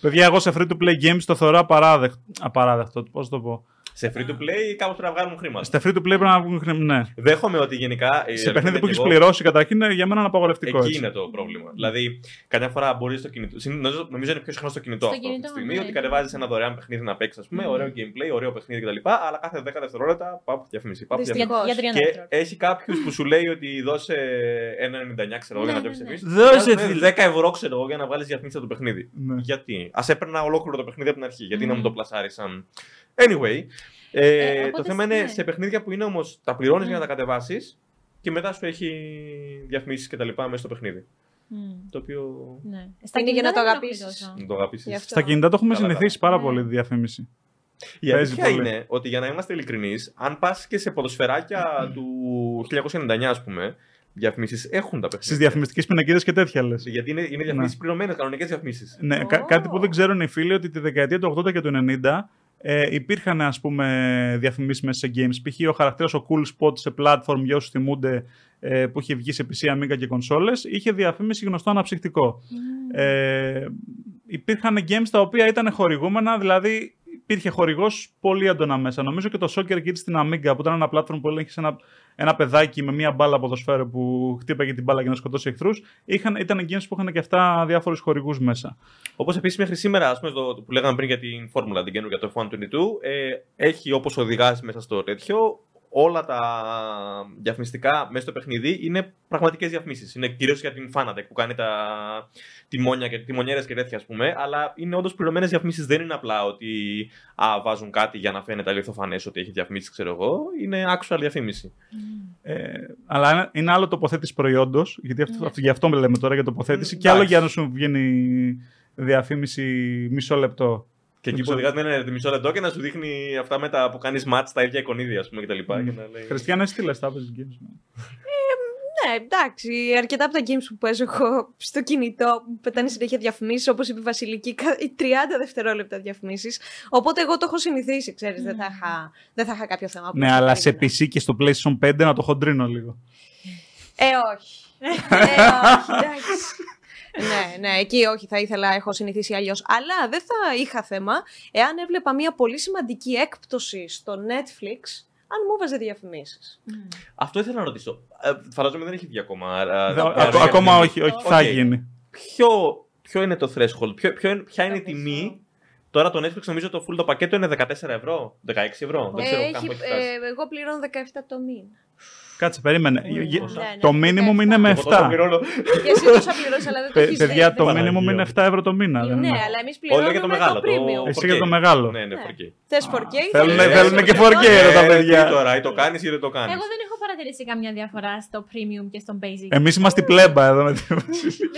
Παιδιά, εγώ σε free to play games το θεωρώ απαράδεκτο. Απαράδεκτο, πώς το πω. Σε free to play κάπως πρέπει να βγάλουν χρήματα. Στα free to play πρέπει να βγουν χρήματα. Ναι. Δέχομαι ότι γενικά. ε, Σε παιχνίδι που και έχεις εγώ, πληρώσει καταρχήν είναι για μένα είναι απαγορευτικό. Εκεί έτσι. είναι το πρόβλημα. Δηλαδή, καμιά φορά μπορείς στο κινητό. συν- Νομίζω, νομίζω είναι πιο συχνά στο κινητό Στο αυτό αυτή τη κινητό, στιγμή. ναι. Ότι κατεβάζεις ένα δωρεάν παιχνίδι να παίξεις, ας πούμε, Μμμ. ωραίο gameplay, ωραίο παιχνίδι κτλ. Αλλά κάθε 10 δευτερόλεπτα πάπ, διαφήμιση. Πάπ, Δυστυχώς. διαφήμιση. Για, για 30 Και δευτερόλεπτα. έχει κάποιους που σου λέει ότι δώσε 1,99 ξέρω εγώ για να Ναι, διώξει ναι, ναι. εμεί. Δώσε, φίλε. 10 ευρώ ξέρω εγώ για να βάλει διαφήμιση από το παιχνίδι. Ναι. Γιατί; Α έπαιρνα ολόκληρο το παιχνίδι από την αρχή. Γιατί να Μμμ. μου το πλασάρεις σαν. Anyway. Ε, Ε, το οπότε, θέμα είναι ναι. σε παιχνίδια που είναι όμως τα πληρώνεις Ναι. για να τα κατεβάσεις και μετά σου έχει διαφημίσεις και τα λοιπά μέσα στο παιχνίδι. Μμ. Το οποίο. Ναι. Είναι για κινητά να το δεν αγαπήσεις. ενοχλεί τόσο. Να το αγαπήσεις. Γι' αυτό. Στα κινητά το έχουμε Καλά, συνηθίσει καλά. πάρα Ναι. πολύ τη διαφήμιση. Η Παίζει αλήθεια πολύ. είναι ότι για να είμαστε ειλικρινείς, αν πας και σε ποδοσφαιράκια του 1999, ας πούμε, διαφημίσεις έχουν τα Στις παιχνίδια. διαφημιστικές πινακίδες και τέτοια λες. Γιατί είναι, είναι διαφημίσεις πληρωμένες, κανονικές διαφημίσεις. Ναι, κα- Ω. κάτι που δεν ξέρουν οι φίλοι ότι τη δεκαετία του 80 και του 90 ε, υπήρχαν ας πούμε διαφημίσεις μέσα σε games. Π.χ. ο χαρακτήρας ο Cool Spot σε platform για όσους θυμούνται ε, που είχε βγει σε PC, Amiga και κονσόλες είχε διαφήμιση γνωστό αναψυκτικό. Μμ. Ε, υπήρχαν games τα οποία ήταν χορηγούμενα, δηλαδή υπήρχε χορηγός πολύ έντονα μέσα. Νομίζω και το Soccer Kids στην Amiga που ήταν ένα platform που έλεγχε ένα, ένα παιδάκι με μια μπάλα ποδοσφαίρου που χτύπαγε την μπάλα για να σκοτώσει εχθρούς. Ήταν games που είχαν και αυτά διάφορους χορηγούς μέσα. Όπως επίσης μέχρι σήμερα, ας πούμε, το, που λέγαμε πριν για την φόρμουλα, την καινούργια το F122, ε, έχει όπως οδηγά μέσα στο τέτοιο όλα τα διαφημιστικά μέσα στο παιχνίδι είναι πραγματικές διαφημίσεις. Είναι κυρίως για την Fanatec που κάνει τα τιμόνια και τιμονιέρες και τέτοια, ας πούμε. Αλλά είναι όντως πληρωμένες διαφημίσεις. Δεν είναι απλά ότι α, βάζουν κάτι για να φαίνεται αληθοφανές ότι έχει διαφημίσεις, ξέρω εγώ. Είναι actual διαφήμιση. Ε, αλλά είναι- είναι άλλο τοποθέτηση προϊόντος, γιατί αυτό, Ναι. αυτό, γι' αυτό λέμε τώρα για τοποθέτηση, Μ, και άλλο εντάξει. για να σου βγαίνει διαφήμιση μισό λεπτό. Και εκεί που ξέρω. οδηγάς με ένα μισό λεπτό και να σου δείχνει αυτά με τα που κάνεις match στα ίδια εικονίδια, ας πούμε, κτλ. Και, Μμ. και να λέει... Χριστιανέ, τι λες, τα παίζεις games. Ναι, εντάξει. Αρκετά από τα games που παίζω εγώ στο κινητό που πετάνε συνέχεια διαφημίσεις, όπως είπε η Βασιλική, κα- οι 30 δευτερόλεπτα διαφημίσεις. Οπότε εγώ το έχω συνηθίσει, ξέρεις. Δεν, θα είχα, δεν θα είχα κάποιο θέμα. που Ναι, να αλλά το σε περίμενα. PC και στο PlayStation 5 να το χοντρίνω λίγο. Ε, όχι. ε, όχι, εντάξει. Ναι, ναι, εκεί όχι, θα ήθελα, έχω συνηθίσει αλλιώς. Αλλά δεν θα είχα θέμα εάν έβλεπα μια πολύ σημαντική έκπτωση στο Netflix αν μου βάζε διαφημίσεις. Αυτό ήθελα να ρωτήσω. Ε, φαντάζομαι δεν έχει βγει ακόμα. άρα- Δε- άρα- ακο- ακόμα όχι, όχι, θα Οκ. γίνει. Ποιο, ποιο είναι το threshold, ποιο, ποιο, είναι- ποια είναι η τιμή; Τώρα το Netflix νομίζω το full το πακέτο είναι 14 ευρώ, 16 ευρώ. Δεν ξέρω Ε, καν έχει- που έχει φτάσει. ε, εγώ πληρώνω 17 το μήνα. Κάτσε, περίμενε. Ui, Γε- πόσα. Ναι, ναι, Το ναι, minimum 17. είναι με Εγώ τόσο 7. πληρώνω. Και εσύ τόσα πληρώνει, αλλά δεν το Παι- έχεις Παιδιά, το Παναγία minimum μου. είναι 7 ευρώ το μήνα. δεν Ναι, είναι. αλλά εμείς Όχι πληρώνουμε για το με μεγάλο. το premium. Εσύ 4K. για το μεγάλο. Ναι, ναι, Ναι. 4K. Θες 4K, Θέλουν- θες- θέλουν και θες- 4K, Ε, ρε, τα Ε, παιδιά. τι τώρα, ή το κάνεις ή δεν το κάνεις. Εγώ δεν έχω παρατηρήσει καμιά διαφορά στο premium και στο basic. Εμείς είμαστε η πλέμπα εδώ με τη Δεν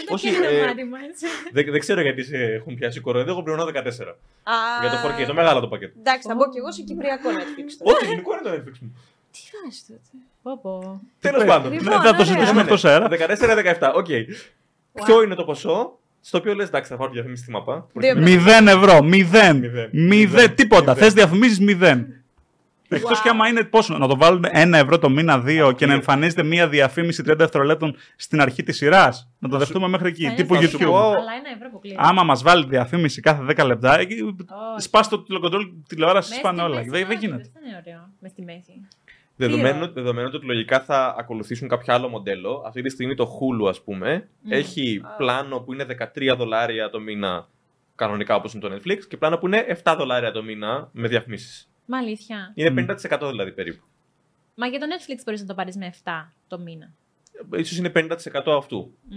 το όχι, καίει το ε, μάτι μου, έτσι. Δεν, δεν ξέρω γιατί σε έχουν πιάσει κορόιδο. Εγώ πληρώνω 14. Α, Για το 4K, το μεγάλο το πακέτο. Εντάξει, θα μπω κι εγώ σε κυπριακό Netflix. τώρα. Όχι, γενικό είναι το Netflix μου. Τι βάζει τότε; Πω, πω. Τέλος πάντων. Λοιπόν, Ναι, θα το ωραία. συζητήσουμε Ναι, ναι. εκτός αέρα. 14-17, οκ. Ποιο είναι το ποσό στο οποίο λες, εντάξει, θα πάρω διαφήμιση στη μάπα. Δύο Μηδέν ευρώ. Μηδέν. Μηδέν. Μηδέν. Μηδέν. Τίποτα. Μηδέν. Θες διαφημίσεις μηδέν. Εκτός και άμα είναι πόσο, να το βάλουν ένα ευρώ το μήνα, δύο και να εμφανίζεται μία διαφήμιση 30 δευτερολέπτων στην αρχή της σειράς. Να το δεχτούμε μέχρι εκεί. Θα Τύπου θα σου YouTube. πω- Αλλά ένα ευρώ που κλείνει. Άμα μας βάλει διαφήμιση κάθε 10 λεπτά, εκεί Όχι. σπάς το τηλεκοντρόλ τηλεόραση, Μες σπάνε στη όλα. μέση, Δεν, δεν όχι, γίνεται. Δεν είναι ωραίο. Μες στη μέση. Δεδομένου, δεδομένου ότι λογικά θα ακολουθήσουν κάποιο άλλο μοντέλο, αυτή τη στιγμή το Hulu, ας πούμε, έχει πλάνο που είναι 13 δολάρια το μήνα κανονικά όπως είναι το Netflix και πλάνο που είναι 7 δολάρια το μήνα με διαφημίσεις. Μα αλήθεια. Είναι Μμ. 50% δηλαδή περίπου. Μα για το Netflix μπορείς να το πάρεις με 7 το μήνα. Ίσως είναι 50% αυτού. Μμ.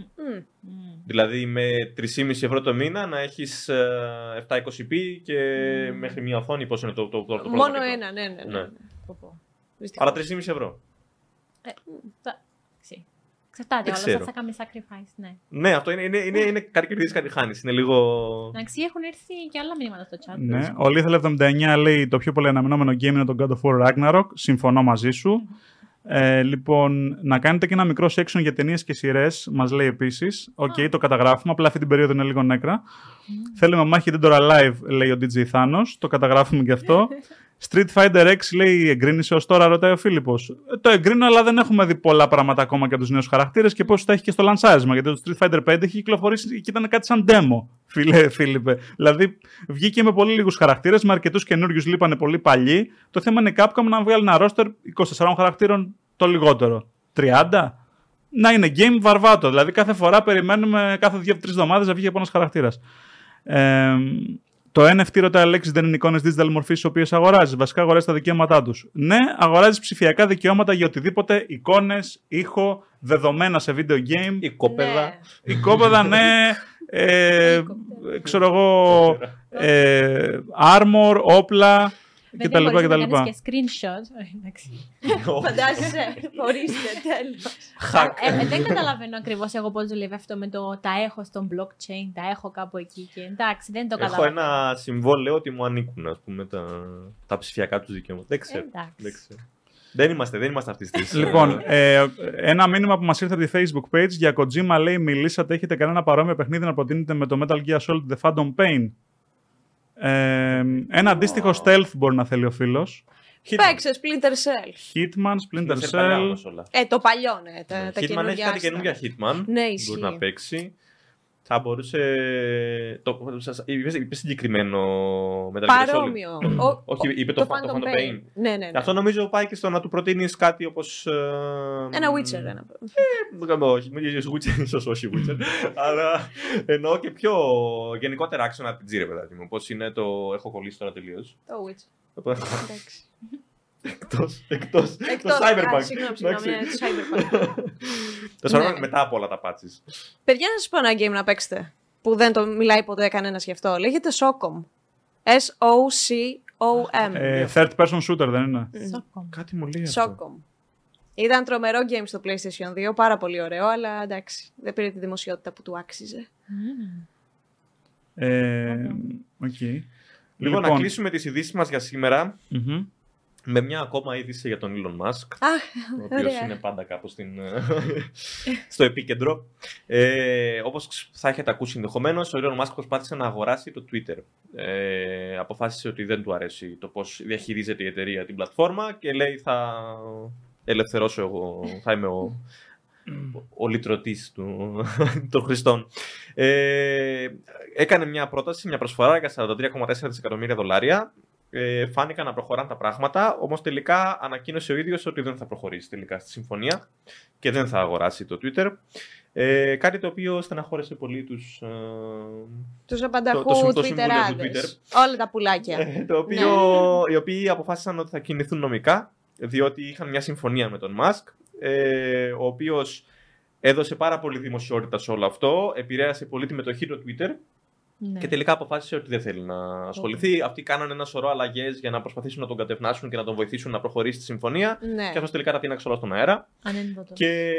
Μμ. Δηλαδή με 3,5 ευρώ το μήνα να έχεις ε, 720p και Μμ. μέχρι μια οθόνη πώς είναι το, το, το, το πρώτο Μόνο πακέτο. ένα, ναι, ναι. ναι. Ναι. Πω, πω. Δυστυχώς. Άρα 3,5 ευρώ. Ε, θα- ξύ. Εξαρτάται Δεν όλα. ξέρω. Θα, θα κάνουμε sacrifice, ναι. Ναι, αυτό είναι, είναι, είναι, είναι κάτι κερδίζεις, κάτι χάνεις. Είναι λίγο... Εντάξει, έχουν έρθει και άλλα μηνύματα στο chat. Ναι. Ο Lethal 79 λέει το πιο πολύ αναμενόμενο game είναι το God of War Ragnarok. Συμφωνώ μαζί σου. Ε, λοιπόν, να κάνετε και ένα μικρό section για ταινίες και σειρές, μας λέει επίσης. Οκ, το καταγράφουμε. Απλά αυτή την περίοδο είναι λίγο νέκρα. Θέλουμε μάχη Dead or Alive, λέει ο DJ Thanos. Το καταγράφουμε και αυτό. Street Fighter X λέει εγκρίνησε ω τώρα, ρωτάει ο Φίλιππος. το εγκρίνω, αλλά δεν έχουμε δει πολλά πράγματα ακόμα για τους νέους χαρακτήρες και πώς τα έχει και στο λανσάρισμα. Γιατί το Street Fighter 5 έχει κυκλοφορήσει και ήταν κάτι σαν demo, φίλε, Φίλιππε. Δηλαδή βγήκε με πολύ λίγους χαρακτήρες, με αρκετούς καινούριους λείπανε πολύ παλιοί. Το θέμα είναι η Capcom να βγάλει ένα roster 24 χαρακτήρων το λιγότερο. 30. Να είναι game βαρβάτο. Δηλαδή κάθε φορά περιμένουμε κάθε 2-3 εβδομάδες να βγει από ένας χαρακτήρας. Ε, το NFT ρωτάει Αλέξη δεν είναι εικόνες digital μορφής τι οποίες αγοράζει. Βασικά αγοράζει τα δικαιώματά τους. Ναι, αγοράζει ψηφιακά δικαιώματα για οτιδήποτε εικόνες, ήχο, δεδομένα σε video game. Η κόπεδα. Ναι. Οικόπεδα, ναι. Ε, ξέρω εγώ. Ε, armor, όπλα Βέβαια, κτλ. μπορείς να κτλ. κάνεις και screenshot. Ε, εντάξει. Φαντάζεσαι. Ορίστε, τέλος. Ε, ε, δεν καταλαβαίνω ακριβώς εγώ πώς δουλεύει αυτό με το τα έχω στον blockchain, τα έχω κάπου εκεί και εντάξει, δεν το Έχω καταλαβαίνω. ένα συμβόλαιο ότι μου ανήκουν ας πούμε, τα, τα ψηφιακά του δικαιώματα. Δεν ξέρω. Εντάξει. Δεν, ξέρω. δεν είμαστε, δεν είμαστε αυτής της. Λοιπόν, ε, ένα μήνυμα που μας ήρθε από τη Facebook page για Kojima λέει: Μιλήσατε, έχετε κανένα παρόμοιο παιχνίδι να προτείνετε με το Metal Gear Solid The Phantom Pain. Ε, ένα αντίστοιχο stealth μπορεί να θέλει ο φίλος. Παίξε Splinter Cell. Hitman, Splinter Cell. Ε, το παλιό, ναι. Τα, τα Hitman έχει καινούργια κάτι άστα. καινούργια Hitman. Ναι, ισχύει. Μπορεί να παίξει. Θα μπορούσε. Το, σας, είπες, είπες συγκεκριμένο Metal Gear Solid. Παρόμοιο. Ο- Όχι, ο- είπε το, το Phantom Pain. Ναι, ναι, ναι. Αυτό νομίζω πάει και στο να του προτείνεις κάτι όπως. Ένα Witcher. Ένα. Όχι, μην είσαι Witcher, ίσως όχι Witcher. αλλά εννοώ και πιο γενικότερα action RPG, ρε παιδάκι μου. Πώς είναι το. Έχω κολλήσει τώρα τελείως. Το Witcher. Εντάξει. Εκτός, εκτός. Το Εκτός- Cyberpunk. Α, Συγγνώμη, συγγνώμη, Εντάξει. ναι, το Cyberpunk. Το Cyberpunk Ναι. μετά από όλα τα patches. Παιδιά, να σας πω ένα game να παίξετε. Που δεν το μιλάει ποτέ κανένας γι' αυτό. Λέγεται Socom. S-O-C-O-M. Ε, third person shooter δεν είναι; Socom. Κάτι μου λέει αυτό. Socom. Ήταν τρομερό game στο PlayStation 2, πάρα πολύ ωραίο, αλλά εντάξει, δεν πήρε τη δημοσιότητα που του άξιζε. Ε, οκ. Λοιπόν, να κλείσουμε τις ειδήσεις μας για σήμερα μμμ. Με μια ακόμα είδηση για τον Elon Musk. Αχ, ο οποίος ωραία. είναι πάντα κάπου στην, στο επίκεντρο. Ε, όπως θα έχετε ακούσει ενδεχομένως, ο Elon Musk προσπάθησε να αγοράσει το Twitter. Ε, αποφάσισε ότι δεν του αρέσει το πώς διαχειρίζεται η εταιρεία την πλατφόρμα και λέει θα ελευθερώσω εγώ, θα είμαι ο, ο λυτρωτής του, των χρηστών. Ε, έκανε μια πρόταση, μια προσφορά για 43,4 δισεκατομμύρια δολάρια. Ε, φάνηκαν να προχωράνε τα πράγματα, όμως τελικά ανακοίνωσε ο ίδιος ότι δεν θα προχωρήσει τελικά στη συμφωνία και δεν θα αγοράσει το Twitter. Ε, κάτι το οποίο στεναχώρησε πολύ τους, ε, Τους απανταχού το συμ- το Twitter συμβούλιο του Όλα τα πουλάκια. ε, το οποίο, οι οποίοι αποφάσισαν ότι θα κινηθούν νομικά, διότι είχαν μια συμφωνία με τον Μάσκ, ε, ο οποίος έδωσε πάρα πολύ δημοσιότητα σε όλο αυτό, επηρέασε πολύ τη μετοχή του Twitter Ναι. και τελικά αποφάσισε ότι δεν θέλει να ασχοληθεί. Αυτοί κάνανε ένα σωρό αλλαγές για να προσπαθήσουν να τον κατευνάσουν και να τον βοηθήσουν να προχωρήσει τη συμφωνία. ναι. Και αυτό τελικά τα τίναξε όλα στον αέρα. Ανένδοτο. Και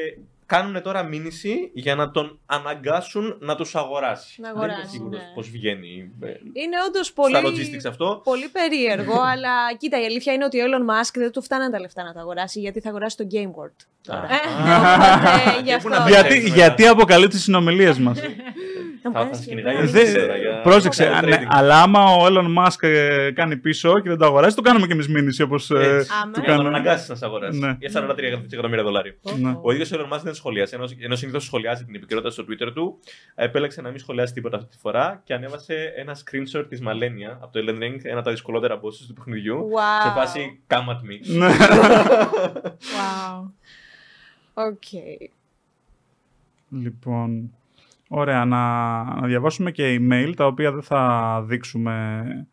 κάνουν τώρα μήνυση για να τον αναγκάσουν να τους αγοράσει. Να Δεν είμαι αγοράσει, σίγουρος ναι. πώς βγαίνει ε, Είναι όντως στα πολύ, logistics αυτό. πολύ περίεργο, αλλά κοίτα, η αλήθεια είναι ότι ο Elon Musk δεν του φτάναν τα λεφτά να τα αγοράσει, γιατί θα αγοράσει το Game World. τώρα. Α. Οπότε, γι' Και πού να αυτό. πάει. γιατί, μετά. γιατί αποκαλεί τις συνομιλίες μας. Θα μου Θα- θα κάνεις σκηνηγάει και η εμένα. Δε- τώρα για- Πρόσεξε, για αν- trading. αλλά άμα ο Elon Musk ε, κάνει πίσω και δεν το αγοράσει, το κάνουμε κι εμείς μήνυση όπως. Έτσι. Άμα. Για να τον κάνουμε. αναγκάσει να σε αγοράσει. Ναι. Για 43 εκατομμύρια δολάρια. Ναι. Ο ίδιος ο Elon Musk δεν σχολίασε, ενώ, ενώ συνήθως σχολιάζει την επικαιρότητα στο Twitter του. Επέλεξε να μην σχολιάσει τίποτα αυτή τη φορά και ανέβασε ένα screenshot της Μαλένια από το Elden Ring, ένα από τα δυσκολότερα bosses του παιχνιδιού. Wow. Σε φάση come at me. Ναι. Wow. Οκ. Λοιπόν, ωραία, να, να διαβάσουμε και email, τα οποία δεν θα δείξουμε...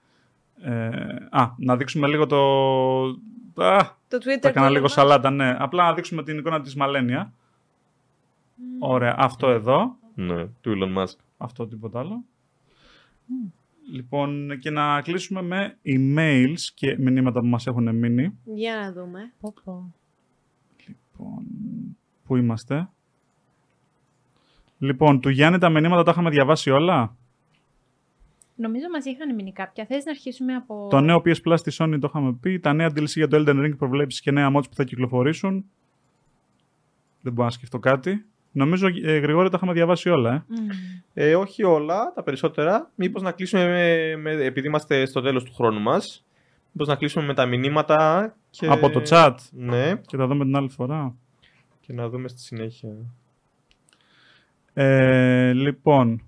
Ε, α, να δείξουμε λίγο το... Α, Το Twitter τα έκανα του λίγο Elon Musk. σαλάτα, ναι. Απλά να δείξουμε την εικόνα της Μαλένια. Ωραία, αυτό εδώ. Ναι, του Elon Musk. Αυτό τίποτα άλλο. Λοιπόν, και να κλείσουμε με emails και μηνύματα που μας έχουν μείνει. Για να δούμε. Πω, πω. Λοιπόν, πού είμαστε; Λοιπόν, του Γιάννη τα μηνύματα τα είχαμε διαβάσει όλα; Νομίζω μας είχαν μείνει κάποια. Θες να αρχίσουμε από. Το νέο PS Plus στη Sony το είχαμε πει. Τα νέα DLC για το Elden Ring προβλέψεις και νέα mods που θα κυκλοφορήσουν. Δεν μπορώ να σκεφτώ κάτι. Νομίζω, ε, Γρηγόρη, τα είχαμε διαβάσει όλα, ε. Μμμ. Ε, όχι όλα, τα περισσότερα. Μήπως να κλείσουμε, με, με- επειδή είμαστε στο τέλος του χρόνου μας, μήπως να κλείσουμε με τα μηνύματα και... Από το chat. Ναι, Και τα δούμε την άλλη φορά. και να δούμε στη συνέχεια. Ε, λοιπόν,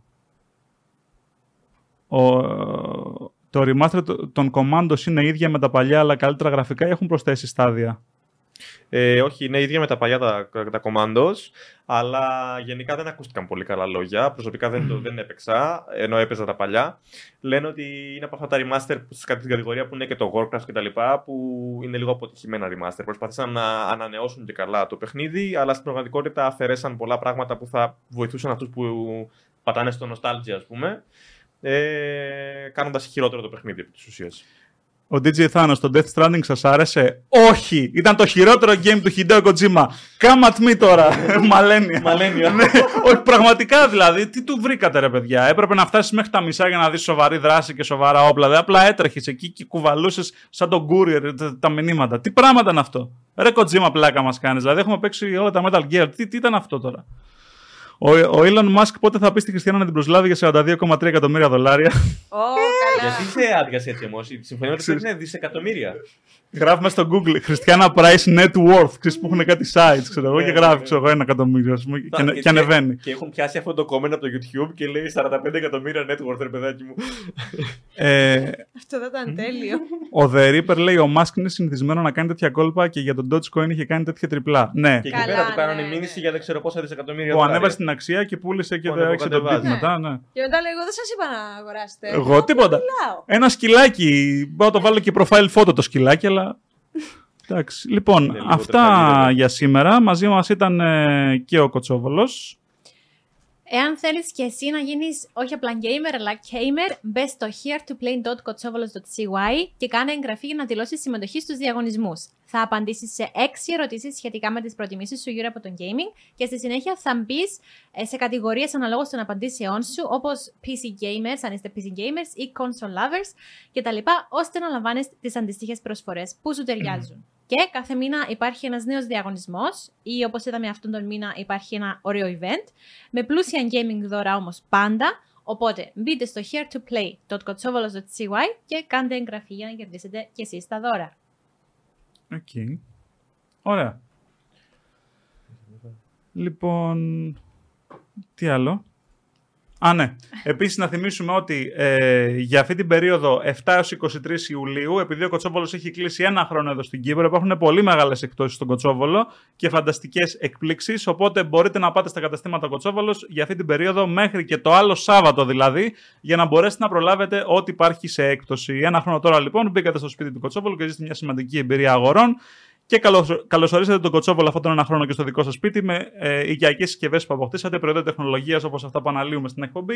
ο, το remaster το- των Commandos είναι ίδια με τα παλιά, αλλά καλύτερα γραφικά ή έχουν προσθέσει στάδια; Ε, όχι, είναι ίδια με τα παλιά τα, τα Commandos, αλλά γενικά δεν ακούστηκαν πολύ καλά λόγια. Προσωπικά δεν, το, δεν έπαιξα, ενώ έπαιζα τα παλιά. Λένε ότι είναι από αυτά τα remaster που- στην κατηγορία που είναι και το Warcraft κτλ. που είναι λίγο αποτυχημένα remaster. Προσπάθησαν να ανανεώσουν και καλά το παιχνίδι, αλλά στην πραγματικότητα αφαιρέσαν πολλά πράγματα που θα βοηθούσαν αυτούς που πατάνε στο nostalgia, ας πούμε. Ε, κάνοντας χειρότερο το παιχνίδι επί της ουσίας. Ο DJ Thanos, το Death Stranding σας άρεσε; Όχι! Ήταν το χειρότερο game του Hideo Kojima. Come at me τώρα, Μαλένια. Μαλένια. ναι, όχι, πραγματικά δηλαδή. Τι του βρήκατε, ρε παιδιά; Έπρεπε να φτάσεις μέχρι τα μισά για να δεις σοβαρή δράση και σοβαρά όπλα. Δηλαδή, απλά έτρεχες εκεί και κουβαλούσες σαν τον courier τα, τα μηνύματα. Τι πράγματα είναι αυτό; Ρε Kojima, πλάκα μας κάνεις. Δηλαδή, έχουμε παίξει όλα τα Metal Gear. Τι, τι ήταν αυτό τώρα; Ο, ο Elon Musk πότε θα πει στη Χριστιανά να την προσλάβει για 42,3 εκατομμύρια δολάρια; Ω, καλά. Γιατί σε άδειασε έτσι όμως. Η συμφωνία με το είναι δισεκατομμύρια. Γράφουμε στο Google Χριστιανά Price Net Worth. Ξέρεις που έχουν κάτι sites, ξέρω εγώ, Ναι, και ναι, γράφει ναι. ξέρω εγώ, ένα εκατομμύριο ας πούμε, και, Και- και ανεβαίνει. Και έχουν πιάσει αυτό το comment από το YouTube και λέει 45 εκατομμύρια network, ρε παιδάκι μου. Ε, Αυτό θα ήταν τέλειο. ο The Reaper λέει: Ο Musk είναι συνηθισμένο να κάνει τέτοια κόλπα και για τον Dogecoin είχε κάνει τέτοια τριπλά. Ναι, Και εκεί Καλά, πέρα του ναι, κάνανε ναι. μήνυση για δεν ξέρω πόσα δισεκατομμύρια. που δολάρια. ανέβασε την αξία και πούλησε και Που δεν άρχισε το ανεβοκατεβάζει. beat μετά. Ναι. Και μετά λέει: Εγώ δεν σας είπα να αγοράσετε. Εγώ τίποτα. Μιλάω. Ένα σκυλάκι. Μπορώ να το βάλω και profile photo το σκυλάκι, αλλά. Εντάξει. Λοιπόν, Είναι λίγο αυτά τρεχαλίδα. για σήμερα. Μαζί μας ήταν ε, και ο Κοτσόβολος. Εάν θέλεις και εσύ να γίνεις όχι απλά gamer, αλλά gamer, μπες στο here2play.kotsovolos.cy και κάνε εγγραφή για να δηλώσεις συμμετοχή στους διαγωνισμούς. Θα απαντήσεις σε 6 ερωτήσεις σχετικά με τις προτιμήσεις σου γύρω από το gaming και στη συνέχεια θα μπεις σε κατηγορίες αναλόγως των απαντήσεών σου, όπως PC gamers, αν είστε PC gamers ή console lovers κτλ, ώστε να λαμβάνεις τις αντιστοίχες προσφορές που σου ταιριάζουν. Και κάθε μήνα υπάρχει ένας νέος διαγωνισμός ή όπως είδαμε αυτόν τον μήνα υπάρχει ένα ωραίο event με πλούσια gaming δώρα όμως πάντα. Οπότε μπείτε στο here2play.kotsovolos.cy και κάντε εγγραφή για να κερδίσετε και εσείς τα δώρα. Οκ. Ωραία. Λοιπόν, τι άλλο; Α, ναι. Επίσης να θυμίσουμε ότι ε, για αυτή την περίοδο 7 έως 23 Ιουλίου, επειδή ο Κοτσόβολος έχει κλείσει ένα χρόνο εδώ στην Κύπρο, υπάρχουν πολύ μεγάλες εκπτώσεις στον Κοτσόβολο και φανταστικές εκπλήξεις, οπότε μπορείτε να πάτε στα καταστήματα Κοτσόβολος για αυτή την περίοδο μέχρι και το άλλο Σάββατο δηλαδή, για να μπορέσετε να προλάβετε ό,τι υπάρχει σε έκπτωση. Ένα χρόνο τώρα λοιπόν μπήκατε στο σπίτι του Κοτσόβολου και ζήσετε μια σημαντική εμπειρία αγορών. Και καλώς, καλωσορίσατε τον Κοτσόβολο αυτόν τον ένα χρόνο και στο δικό σας σπίτι με ε, οικιακές συσκευές που αποκτήσατε, προϊόντα τεχνολογίας όπως αυτά που αναλύουμε στην εκπομπή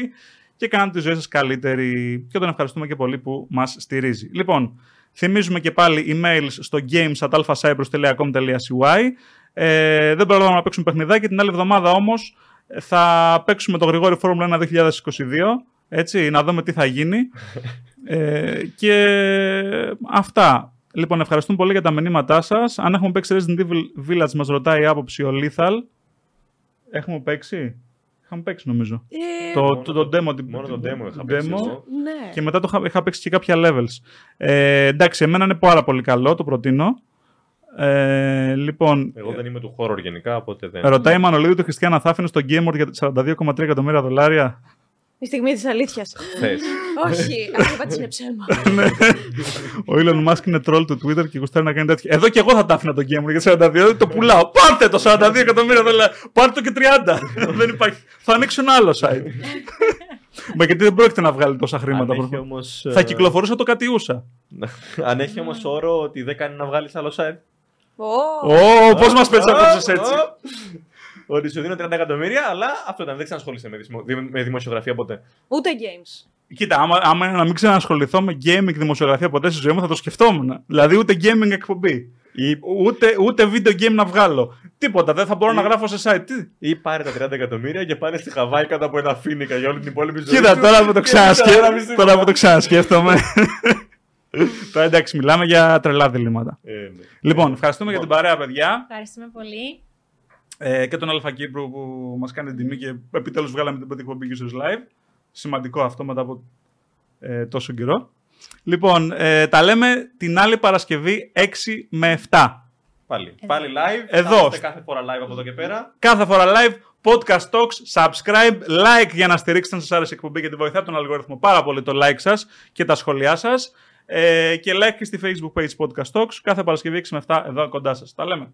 και κάνετε τη ζωή σας καλύτερη. Και τον ευχαριστούμε και πολύ που μας στηρίζει. Λοιπόν, θυμίζουμε και πάλι emails στο games.alphacyprus.com.cy. Ε, δεν προλάβαμε να παίξουμε παιχνιδάκι. Την άλλη εβδομάδα όμως θα παίξουμε το Γρηγόρη Φόρμουλα 1 2022. Έτσι, να δούμε τι θα γίνει. ε, και αυτά. Λοιπόν, ευχαριστούμε πολύ για τα μηνύματά σας. Αν έχουμε παίξει Resident Evil Village, μας ρωτάει η άποψη ο Lethal. Έχουμε παίξει; Είχαμε παίξει νομίζω. Ε, το, μόνο το, το- το demo. την- Μόνο τον demo είχα demo. παίξει εγώ. ναι. Και μετά το είχα, είχα παίξει και κάποια levels. Ε, εντάξει, εμένα είναι πάρα πολύ καλό, το προτείνω. Ε, λοιπόν, Εγώ δεν είμαι του horror γενικά, οπότε δεν. ρωτάει η Μανολίδου του Χριστιανά, θα άφηνε τον Gamer για 42,3 εκατομμύρια δολάρια; Η στιγμή της αλήθειας. Θες. Όχι, αυτή η απάντηση είναι ψέμα. Ο Elon Musk είναι troll του Twitter και γουστάρει να κάνει τέτοια. Εδώ και εγώ θα τα άφηνα τον Gamer για 42, το πουλάω. Πάρτε το 42 εκατομμύρια δολάρια. Πάρτε το και 30. δεν υπάρχει. Θα ανοίξω ένα άλλο site. Μα γιατί δεν πρόκειται να βγάλει τόσα χρήματα. Αν έχει προφανώς. όμως, Θα ε, κυκλοφορούσα το κατιούσα. Αν έχει όμως όρο ότι δεν κάνει να βγάλεις άλλο site. Ω, Ω, πώς μας πέτσε έτσι; Ότι σου δίνω 30 εκατομμύρια, αλλά αυτό ήταν. Δεν ξανασχολείσαι με, δημο- δη- με δημοσιογραφία ποτέ. Ούτε games. Κοίτα, άμα, άμα είναι να μην ξανασχοληθώ με gaming δημοσιογραφία ποτέ στη ζωή μου, θα το σκεφτόμουν. Δηλαδή, ούτε gaming εκπομπή. Ή, Ούτε, ούτε video game να βγάλω. Τίποτα. Δεν θα μπορώ να γράφω σε site. Τι; ή πάρε τα 30 εκατομμύρια και πάνε στη Χαβάη κάτω από ένα φίνικα για όλη την υπόλοιπη ζωή. Κοίτα, σου. τώρα που το, Και δεν καταλάβεις ξανασκέ... τίποτα. τώρα που το ξανασκέφτομαι. τώρα εντάξει, μιλάμε για τρελά διλήμματα. Ε, ναι. Λοιπόν, ευχαριστούμε για την παρέα, παιδιά. Ευχαριστούμε πολύ. Ε, και τον Αλφα Κύπρου που μας κάνει την τιμή και επιτέλους βγάλαμε την πρώτη εκπομπή και live. Σημαντικό αυτό μετά από ε, τόσο καιρό. Λοιπόν, ε, τα λέμε την άλλη Παρασκευή 6 με 7. Πάλι. Πάλι live. Εδώ. Θα είμαστε κάθε φορά live από εδώ και πέρα. Κάθε φορά live, podcast talks, subscribe, like για να στηρίξετε αν σας άρεσε η εκπομπή γιατί βοηθά τον αλγόριθμο πάρα πολύ το like σας και τα σχόλιά σας. Ε, και like και στη facebook page podcast talks κάθε Παρασκευή 6 με 7 εδώ κοντά σας. Τα λέμε.